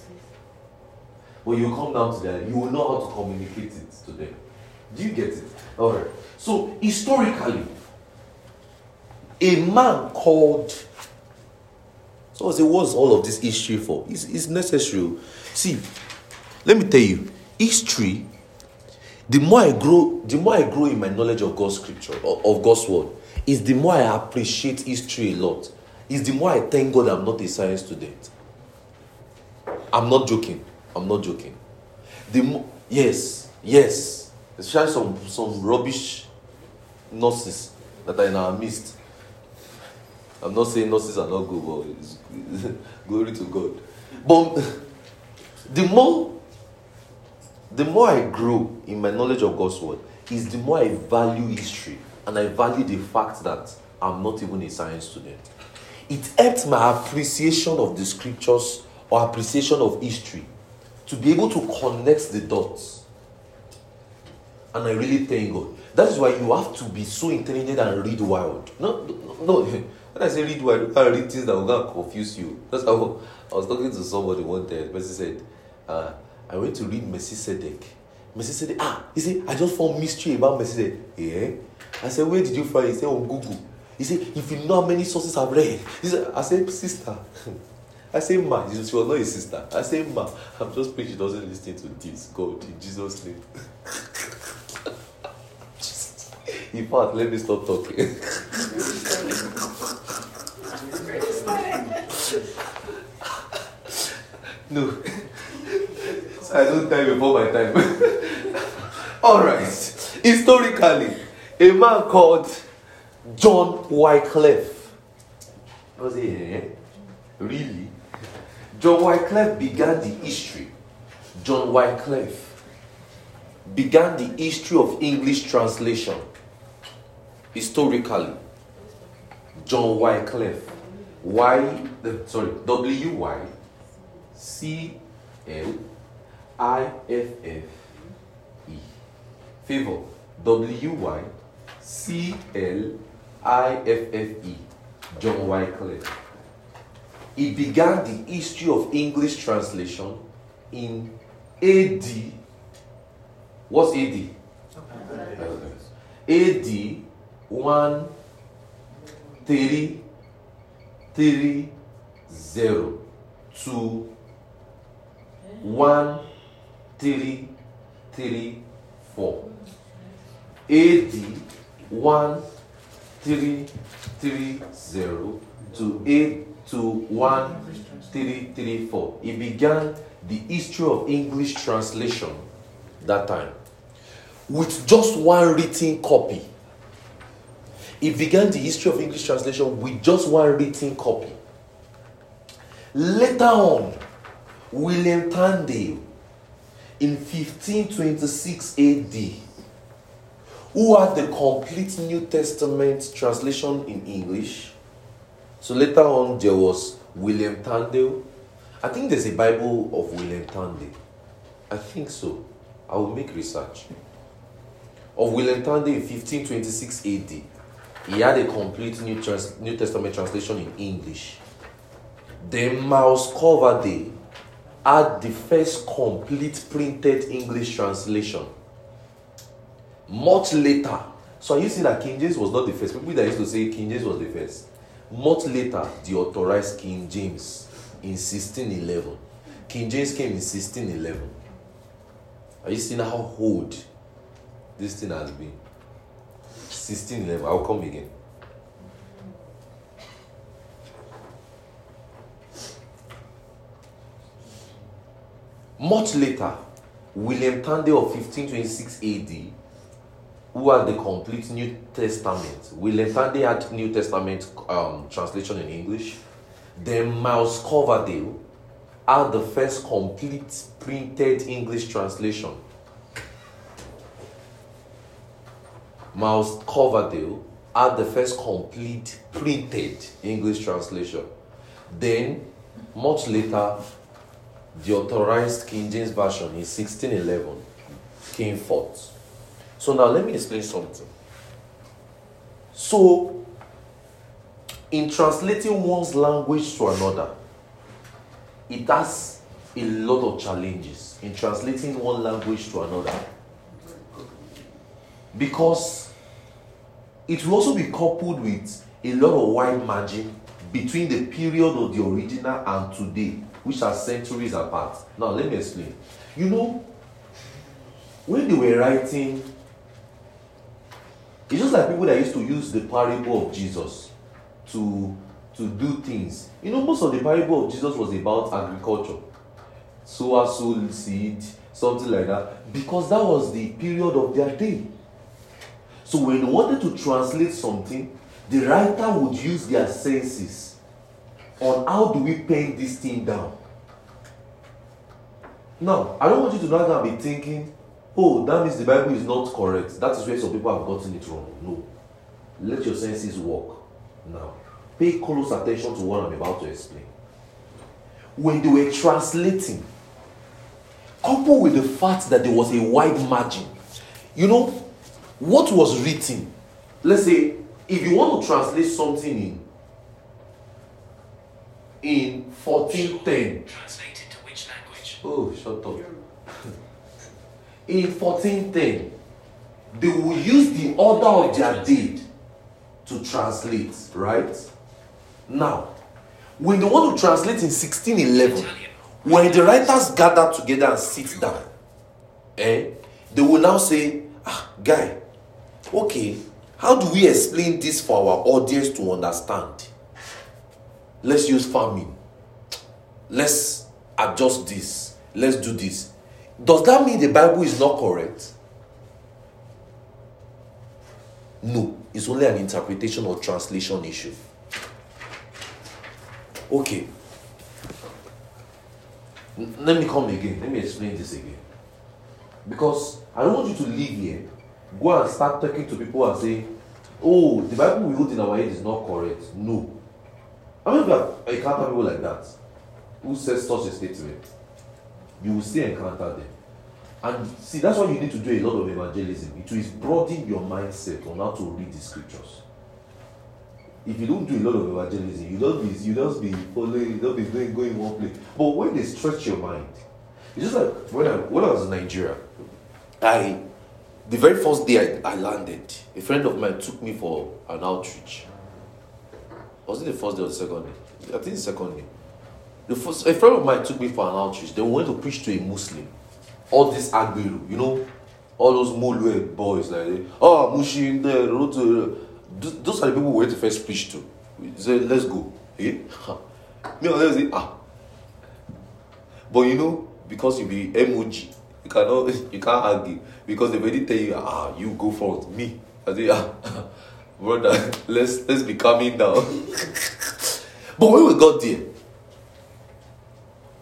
But you come down to them, you will know how to communicate it to them. Do you get it? All right. So, historically, a man called. So, I say, what's all of this history for? It's, it's necessary. See, let me tell you, history, the more I grow, the more I grow in my knowledge of God's scripture, of God's word, is the more I appreciate history a lot. Is the more I thank God I'm not a science student. I'm not joking. I'm not joking. The more, yes, yes. Especially some some rubbish nurses that are in our midst. I'm not saying nurses are not good, but [laughs] glory to God. But [laughs] the more the more I grow in my knowledge of God's word, is the more I value history and I value the fact that I'm not even a science student. It helps my appreciation of the scriptures or appreciation of history to be able to connect the dots. And I really thank God. That is why you have to be so intelligent and read wild. No, no. [laughs] When I say read wild, I read things that will confuse you. That's how I was talking to somebody one day. Messi said, uh, I went to read Melchizedek. Said, ah, he said, I just found mystery about Melchizedek. Yeah. I said, where did you find it? He said, on Google. He said, if you know how many sources I've read. He said, I said, sister. [laughs] I say, ma, she was not a sister. I say, ma, I'm just praying she doesn't listen to this. God, in Jesus' name. [laughs] In fact, let me stop talking. [laughs] no. I don't die before my time. [laughs] All right. Historically, a man called John Wycliffe. Was eh? Really? John Wycliffe began the history. John Wycliffe began the history of English translation historically. John Wycliffe. Y, sorry, W Y C L I F F E. Favor. W Y C L I F F E. John Wycliffe. He began the history of English translation in AD. What's AD? AD 1 3 3 0 to 1 3 3 4. AD 1 3 3 0 to 8 to 1 3 3 4. He began the history of English translation that time with just one written copy. He began the history of English translation with just one written copy. Later on, William Tyndale in 1526 AD, who had the complete New Testament translation in English. So later on, there was William Tyndale. I think there's a Bible of William Tyndale. I think so. I will make research. Of William Tyndale in 1526 AD. He had a complete New, trans- New Testament translation in English. Then Miles Coverdale had the first complete printed English translation. Much later, so are you see that King James was not the first. People that used to say King James was the first. Much later, the authorized King James in 1611. King James came in 1611. Are you seeing how old this thing has been? 1611. I'll come again. Much later, William Tyndale of 1526 AD, who had the complete New Testament, William Tyndale had New Testament um, translation in English. Then Miles Coverdale had the first complete printed English translation. Miles Coverdale had the first complete printed English translation. Then, much later, the authorized King James Version in 1611 came forth. So now let me explain something. So, in translating one's language to another, it has a lot of challenges in translating one language to another. Because it will also be coupled with a lot of wide margin between the period of the original and today, which are centuries apart. Now, let me explain. You know, when they were writing, it's just like people that used to use the parable of Jesus to to do things. You know, most of the parable of Jesus was about agriculture. Sower sow seed, something like that, because that was the period of their day. So when they wanted to translate something, the writer would use their senses on how do we pen this thing down. Now, I don't want you to now be thinking, oh, that means the Bible is not correct. That is where some people have gotten it wrong. No. Let your senses work. Now, pay close attention to what I'm about to explain. When they were translating, coupled with the fact that there was a wide margin, you know, what was written, let's say, if you want to translate something in in 1410 Translated to which language? oh shut up. In 1410 they will use the order of their date to translate right? Now when they want to translate in 1611 when the writers gather together and sit down eh they will now say ah guy okay how do we explain this for our audience to understand let's use farming let's adjust this let's do this does that mean the bible is not correct no it's only an interpretation or translation issue. Okay. N- Let me come again. Let me explain this again. Because I don't want you to leave here, go and start talking to people and say, oh, the Bible we hold in our head is not correct. No. I mean, if you encounter people like that who says such a statement, you will still encounter them. And see, that's why you need to do a lot of evangelism. It will broaden your mindset on how to read the scriptures. If you don't do a lot of evangelism, you don't be you just be following, you don't be going going one place. But when they stretch your mind, it's just like when I when I was in Nigeria, I the very first day I, I landed, a friend of mine took me for an outreach. Was it the first day or the second day? I think the second day. The first, a friend of mine took me for an outreach. They went to preach to a Muslim. All this Agbero, you know, all those molue boys like, oh, Mushin there, Those are the people we went to first preach to. We said, let's go. Eh? Me and say, ah. But you know, because you be emoji, you cannot, [laughs] you can't argue because they already tell you, ah, you go front. Me, I say, ah, [laughs] brother, [laughs] let's let's be coming down. [laughs] but when we got there,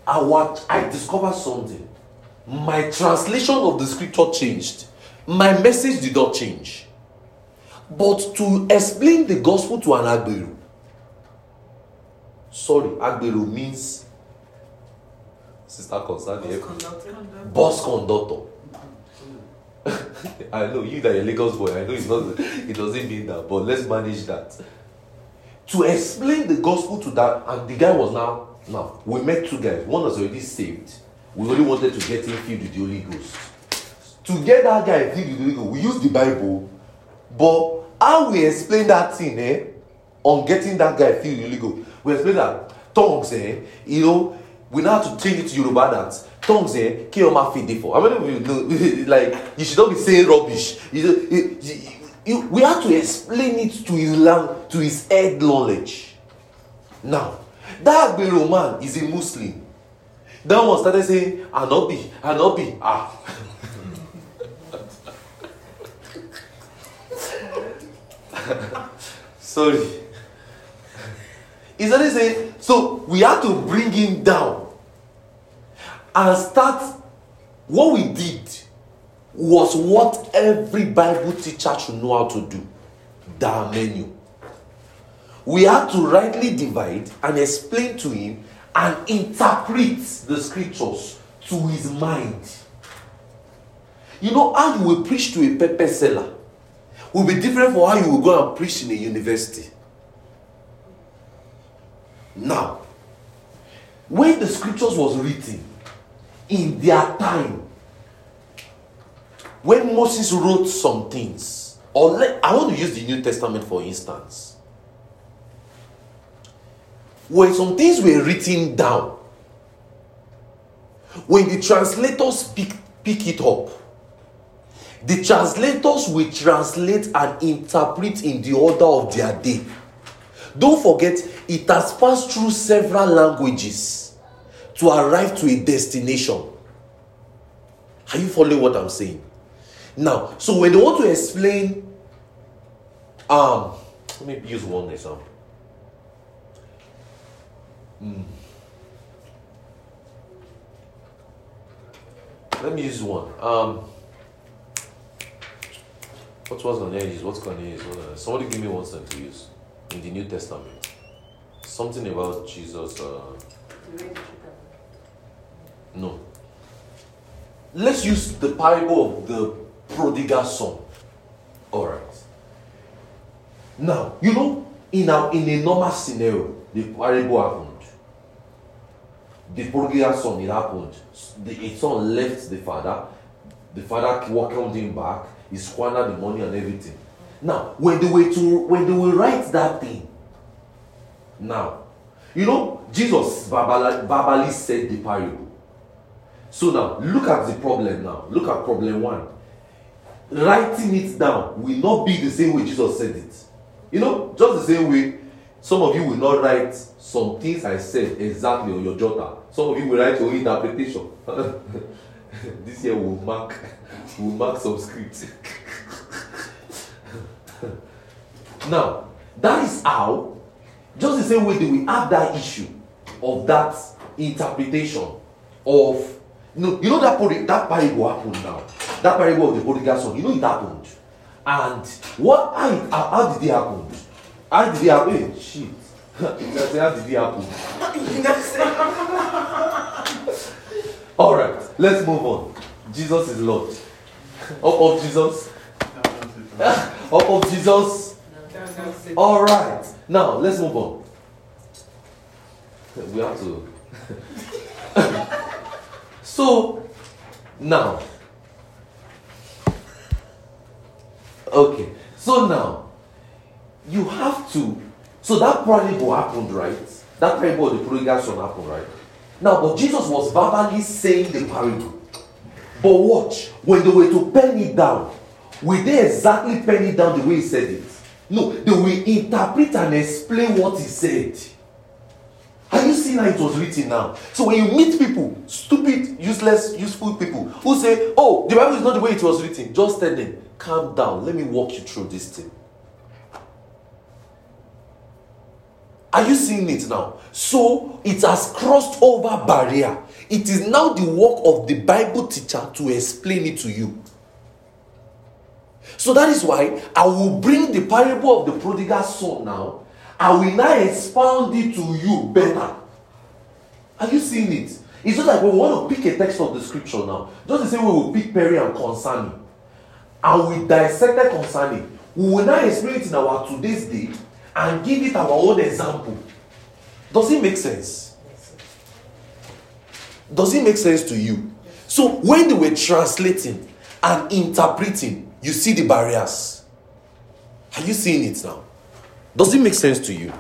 I watch, I discovered something. My translation of the scripture changed. My message did not change. But to explain the gospel to an Agbero, sorry, Agbero means sister concern here. Bus conductor. [laughs] I know you that you're Lagos boy. I know it's not. It doesn't mean that, but let's manage that. To explain the gospel to that, and the guy was now. Now we met two guys. One was already saved. We only wanted to get him filled with the Holy Ghost. To get that guy filled with the Holy Ghost, we use the Bible, but how we explain that thing, eh? On getting that guy filled with the Holy Ghost, we explain that tongues, eh? You know, we now have to change it to Yoruba that tongues, eh? Kioma fide for. I mean, you like you should not be saying rubbish. You, you, you, you, we have to explain it to his lang- to his head knowledge. Now, that Agbero man is a Muslim. That one started saying, Anobi, Anobi. Ah. [laughs] Sorry. He started saying, so we had to bring him down and start. What we did was what every Bible teacher should know how to do the menu. We had to rightly divide and explain to him and interpret the scriptures to his mind. You know how you will preach to a pepper seller will be different from how you will go and preach in a university. Now, when the scriptures was written in their time, when Moses wrote some things, or let, I want to use the New Testament for instance, when some things were written down, when the translators pick, pick it up, the translators will translate and interpret in the order of their day. Don't forget, it has passed through several languages to arrive to a destination. Are you following what I'm saying? Now, so when they want to explain, um, let me use one example. Hmm. Let me use one. Um, what was use? What's going to use? What, Somebody give me one sentence to use in the New Testament. Something about Jesus. Uh, no. Let's use the parable of the prodigal son. All right. Now, you know, in a, in a normal scenario, the parable happened. The prodigal son, it happened. The son left the father. The father welcomed him back. He squandered the money and everything. Now, when they were to when they will write that thing, now, you know, Jesus verbally, verbally said the parable. So now, look at the problem now. Look at problem one. Writing it down will not be the same way Jesus said it. You know, just the same way some of you will not write some things I said exactly on your jotter. Some of you will write your interpretation. [laughs] this year we'll mark we'll mark some scripts. [laughs] Now, that is how, just the same way that we have that issue of that interpretation of, you know, you know that, pari- that parable happened now. That parable of the prodigal son, you know it happened. And what, how, how, how did it happen? How did it happen? Hey, shit. [laughs] I how did it happen? [laughs] All right, let's move on. Jesus is Lord. Up of Jesus. [laughs] Up of Jesus. All right. Now let's move on. We have to. So now. Okay. So now you have to. So that parable happened, right? That parable of the prodigal son happened, right? Now, but Jesus was verbally saying the parable. But watch, when they were to pen it down, will they exactly pen it down the way he said it? No, they will interpret and explain what he said. Are you seeing how it was written now? So when you meet people, stupid, useless, useful people, who say, Oh, the Bible is not the way it was written, just tell them, calm down, let me walk you through this thing. Are you seeing it now? So it has crossed over barrier. It is now the work of the Bible teacher to explain it to you. So that is why I will bring the parable of the prodigal son now. I will now expound it to you better. Are you seeing it? It's just like when we want to pick a text of the scripture now. Just the same way we pick peri and concerning. And we dissected concerning. We will now explain it in our today's day and give it our own example. Does it make sense? Does it make sense to you? So when they were translating and interpreting, you see the barriers. Are you seeing it now? Does it make sense to you?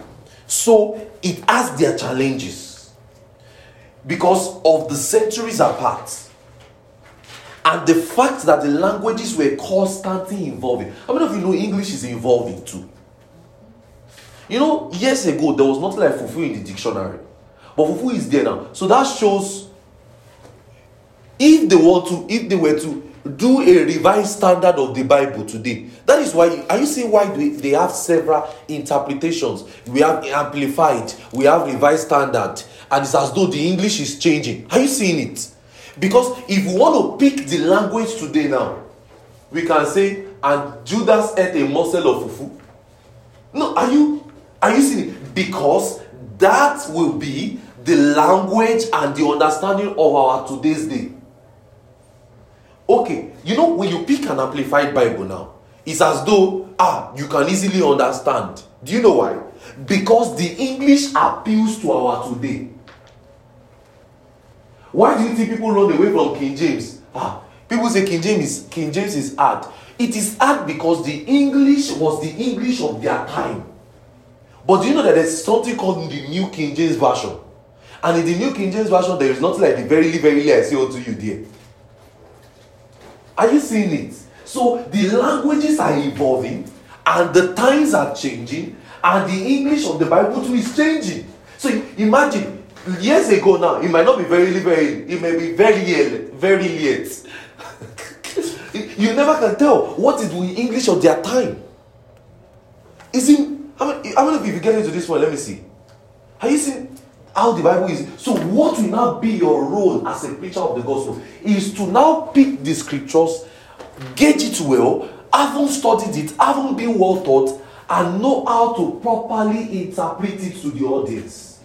So it has their challenges because of the centuries apart and the fact that the languages were constantly evolving. How many of you know English is evolving too? You know, years ago there was nothing like fufu in the dictionary, but fufu is there now. So that shows if they want to, if they were to do a revised standard of the Bible today, that is why. Are you seeing why they, have several interpretations? We have amplified, we have revised standard, and it's as though the English is changing. Are you seeing it? Because if we want to pick the language today now, we can say, and Judas ate a morsel of fufu. No, are you are you seeing it? Because that will be the language and the understanding of our today's day. Okay, you know when you pick an amplified Bible now, it's as though ah you can easily understand. Do you know why? Because the English appeals to our today. Why do you think people run away from King James? Ah, people say King James is King James is hard. It is hard because the English was the English of their time. But do you know that there's something called the New King James Version? And in the New King James Version, there is nothing like the verily, verily I say unto you there. Are you seeing it? So the languages are evolving and the times are changing and the English of the Bible too is changing. So imagine years ago now, it might not be very, very, it may be very, very late. [laughs] you never can tell what is the English of their time. Is it how many, how many of you get into this one? Let me see. Are you seeing how the Bible is? So, what will now be your role as a preacher of the gospel is to now pick the scriptures, gauge it well, haven't studied it, haven't been well taught, and know how to properly interpret it to the audience.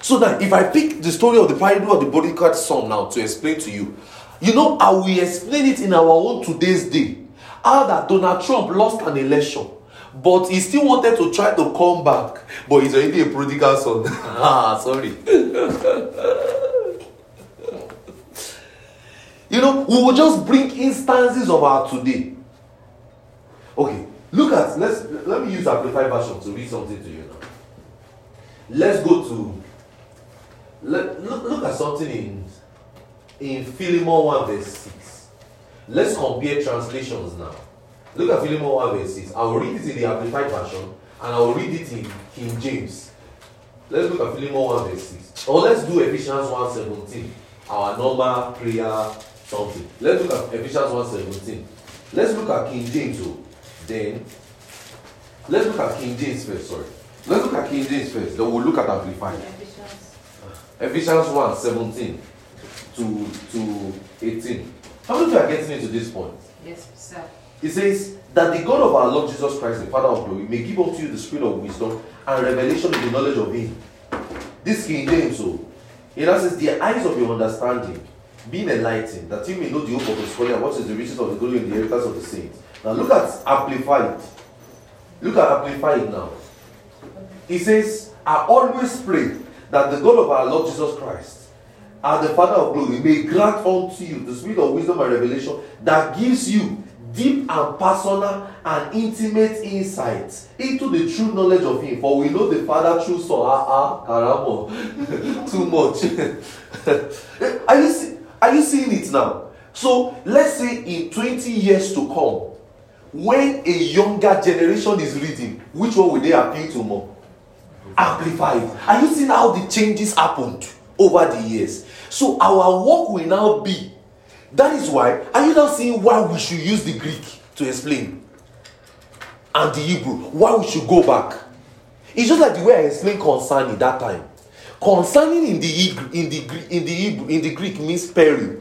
So that if I pick the story of the parable of the bodyguard son now to explain to you, you know, I will explain it in our own today's day. How that Donald Trump lost an election, but he still wanted to try to come back, but he's already a prodigal son. ah, sorry. you know, we will just bring instances of our today. Okay, look at let's let me use amplified version to read something to you now. Let's go to let, look, look at something in in Philemon 1 verse 6. Let's compare translations now. Look at Philemon 1 verse 6. I will read it in the Amplified Version and I will read it in King James. Let's look at Philemon 1 verse 6. Or let's do Ephesians 1 17. Our normal prayer something. Let's look at Ephesians 1 17. Let's look at King James. oh. Then let's look at King James first. Sorry. Let's look at King James first. Then we'll look at Amplified. Ephesians. Ephesians 1 17 to, to 18. How many of you are getting into this point? Yes, sir. It says that the God of our Lord Jesus Christ, the Father of glory, may give unto you the spirit of wisdom and revelation in the knowledge of Him. This King James, oh, so it now says, The eyes of your understanding being enlightened, that you may know the hope of His calling and what is the riches of the glory and the inheritance of the saints. Now look at Amplified. Look at Amplified now. He says, I always pray that the God of our Lord Jesus Christ and the Father of glory may grant unto you the spirit of wisdom and revelation that gives you deep and personal and intimate insight into the true knowledge of Him. For we know the Father through Son. Ah, ah, caramba. [laughs] Too much. [laughs] are, you see, are you seeing it now? So let's say in 20 years to come, when a younger generation is reading, which one will they appeal to more? Amplified. Are you seeing how the changes happened over the years? So our work will now be. That is why. Are you not seeing why we should use the Greek to explain? And the Hebrew. Why we should go back? It's just like the way I explained concerning that time. Concerning in the in the in the Hebrew, in the Greek means peri.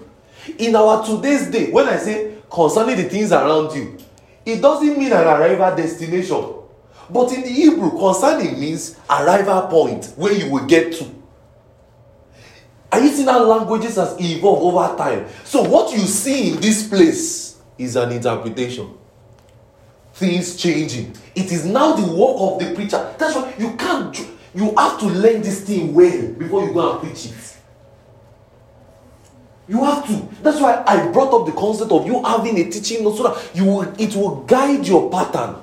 In our today's day, when I say concerning the things around you, it doesn't mean an arrival destination. But in the Hebrew, concerning means arrival point where you will get to. Are you seeing how languages has evolved over time? So what you see in this place is an interpretation. Things changing. It is now the work of the preacher. That's why you can't. You have to learn this thing well before you go and preach it. You have to. That's why I brought up the concept of you having a teaching note so that you will, it will guide your pattern.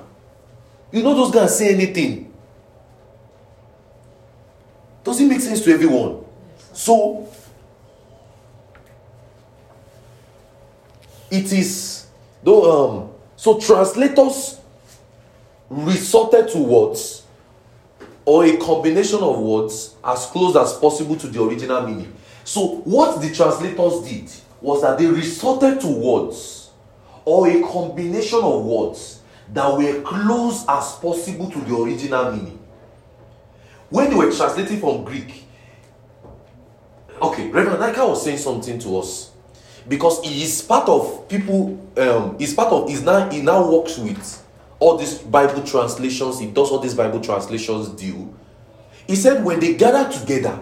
You know those guys say anything. Does it make sense to everyone? So it is though um so translators resorted to words or a combination of words as close as possible to the original meaning. So what the translators did was that they resorted to words or a combination of words that were close as possible to the original meaning. When they were translating from Greek, okay, Reverend Nika was saying something to us because he is part of people. Um, he's part of. He's now he now works with all these Bible translations. He does all these Bible translations deal. He said when they gather together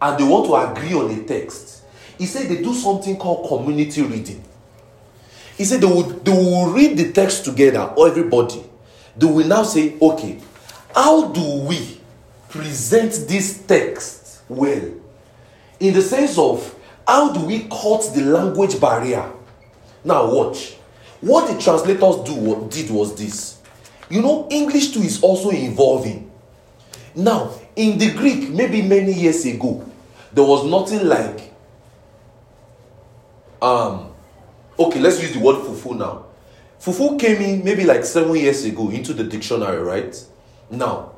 and they want to agree on a text, he said they do something called community reading. He said they would they will read the text together, everybody. They will now say, okay, how do we present this text well? In the sense of how do we cut the language barrier? Now watch. What the translators do what did was this. You know, English too is also evolving. Now, in the Greek, maybe many years ago, there was nothing like um okay, let's use the word fufu now. Fufu came in maybe like seven years ago into the dictionary, right? Now,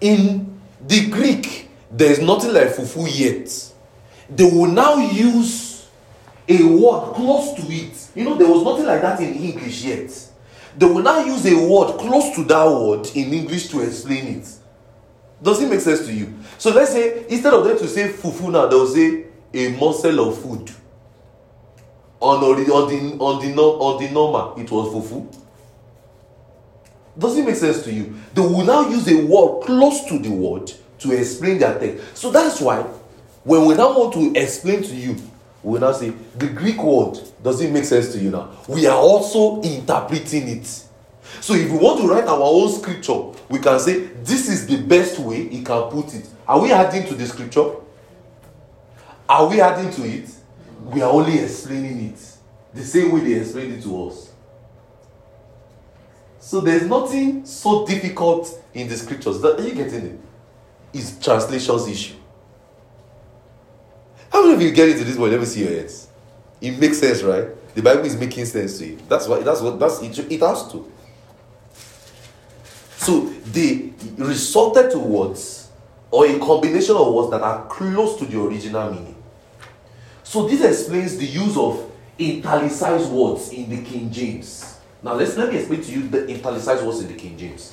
in the Greek, there's nothing like fufu yet. They will now use a word close to it. You know, there was nothing like that in English yet. They will now use a word close to that word in English to explain it. Does it make sense to you? So let's say instead of them to say fufu now, they'll say a morsel of food. On, on the on the no- on the normal, it was fufu. Does it make sense to you? They will now use a word close to the word to explain their text. So that's why when we now want to explain to you, we now say the Greek word does it make sense to you now? We are also interpreting it. So if we want to write our own scripture, we can say this is the best way he can put it. Are we adding to the scripture? Are we adding to it? We are only explaining it the same way they explained it to us. So there's nothing so difficult in the scriptures. That, are you getting it? It's translations issue. How many of you get into this? Let me see your heads. It makes sense, right? The Bible is making sense to you. That's why. That's what. That's it. It has to. So they resorted to words or a combination of words that are close to the original meaning. So this explains the use of italicized words in the King James. Now let's let me explain to you the italicized words in the King James.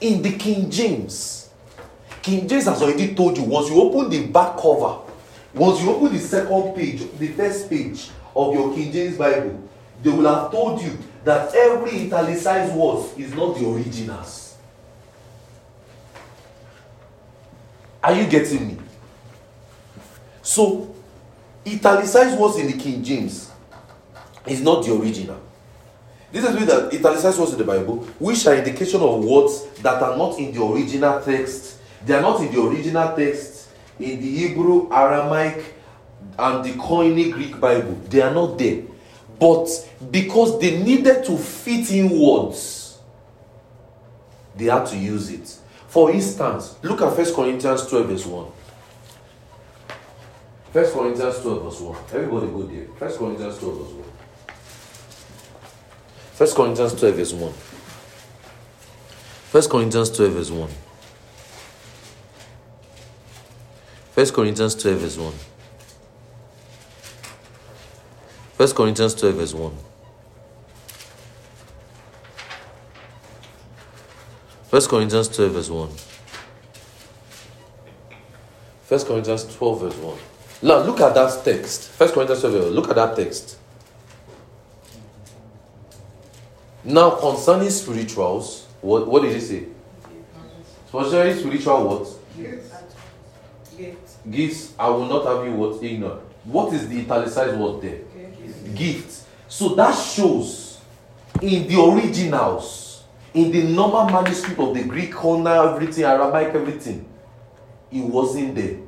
In the King James, King James has already told you once you open the back cover, once you open the second page, the first page of your King James Bible, they will have told you that every italicized word is not the originals. Are you getting me? So, italicized words in the King James is not the original. This is with the italicized words in the Bible, which are indication of words that are not in the original text. They are not in the original text in the Hebrew, Aramaic, and the Koine Greek Bible. They are not there. But because they needed to fit in words, they had to use it. For instance, look at 1 Corinthians 12, verse 1. 1 Corinthians 12, verse 1. Everybody go there. 1 Corinthians 12, verse 1. 1 Corinthians 12, verse 1. 1 Corinthians 12, verse 1. 1 Corinthians 12, verse 1. 1 Corinthians 12, verse 1. 1 Corinthians 12, verse 1. 1 Corinthians 12, verse 1. Now, look at that text. 1 Corinthians 12, verse 1. Look at that text. Now, concerning spirituals, what, what did he say? Concerning spiritual what? Gifts. Gifts, I will not have you what? Eh, Ignorant. What is the italicized word there? Okay. gift. So that shows in the originals, in the normal manuscript of the Greek Koine, everything, Aramaic, everything, it wasn't there.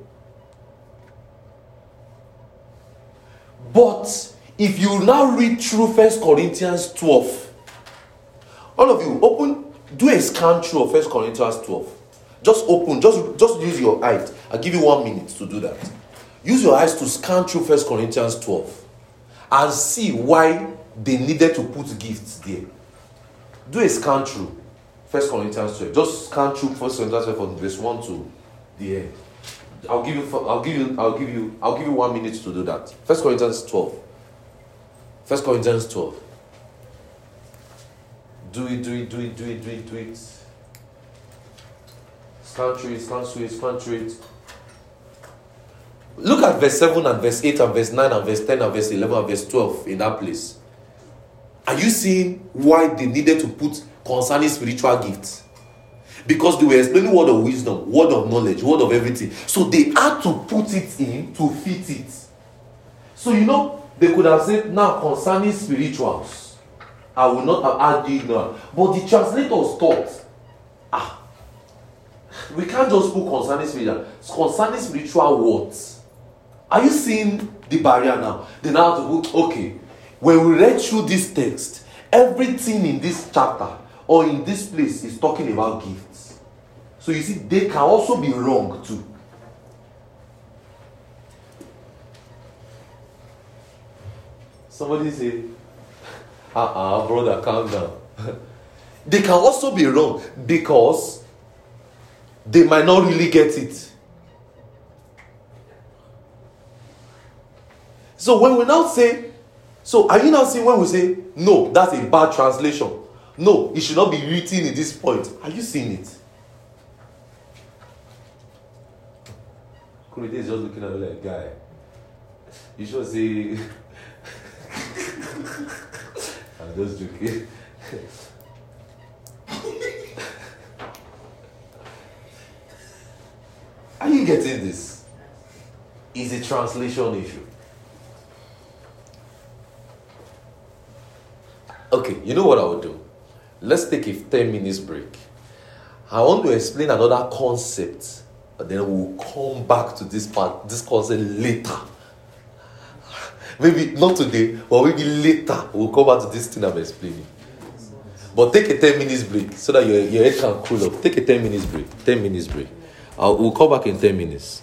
But if you now read through First Corinthians 12, all of you open, do a scan through of First Corinthians 12. Just open, just just use your eyes. I'll give you one minute to do that. Use your eyes to scan through First Corinthians 12 and see why they needed to put gifts there. Do a scan through First Corinthians 12. Just scan through First Corinthians 12 from verse 1 to the end. I'll give you I'll give you I'll give you I'll give you one minute to do that. First Corinthians 12. First Corinthians 12. Do it, do it, do it, do it, do it, do it. Scan through it, scan through it, scan through it. Look at verse 7 and verse 8 and verse 9 and verse 10 and verse 11 and verse 12 in that place. Are you seeing why they needed to put concerning spiritual gifts? Because they were explaining word of wisdom, word of knowledge, word of everything. So they had to put it in to fit it. So you know, they could have said, now concerning spirituals, I will not have added ignorant. But the translators thought, ah, we can't just put concerning spiritual, concerning spiritual words. Are you seeing the barrier now? They now okay, when we read through this text, everything in this chapter or in this place is talking about gifts. So you see, they can also be wrong too. Somebody say, uh [laughs] uh brother, calm down. [laughs] they can also be wrong because they might not really get it. So when we now say, so are you now seeing when we say, no, that's a bad translation? No, it should not be written in this point. Are you seeing it? Kuride is just looking at me like, guy, you should say, [laughs] I'm just joking. Are you getting this? Is a translation issue. Okay, you know what I will do? Let's take a 10 minutes break. I want to explain another concept, but then we'll come back to this part, this concept later. [laughs] Maybe not today, but maybe later we'll come back to this thing I'm explaining. But take a 10 minutes break so that your, your head can cool up. Take a 10 minutes break. 10 minutes break. I'll, we'll come back in 10 minutes.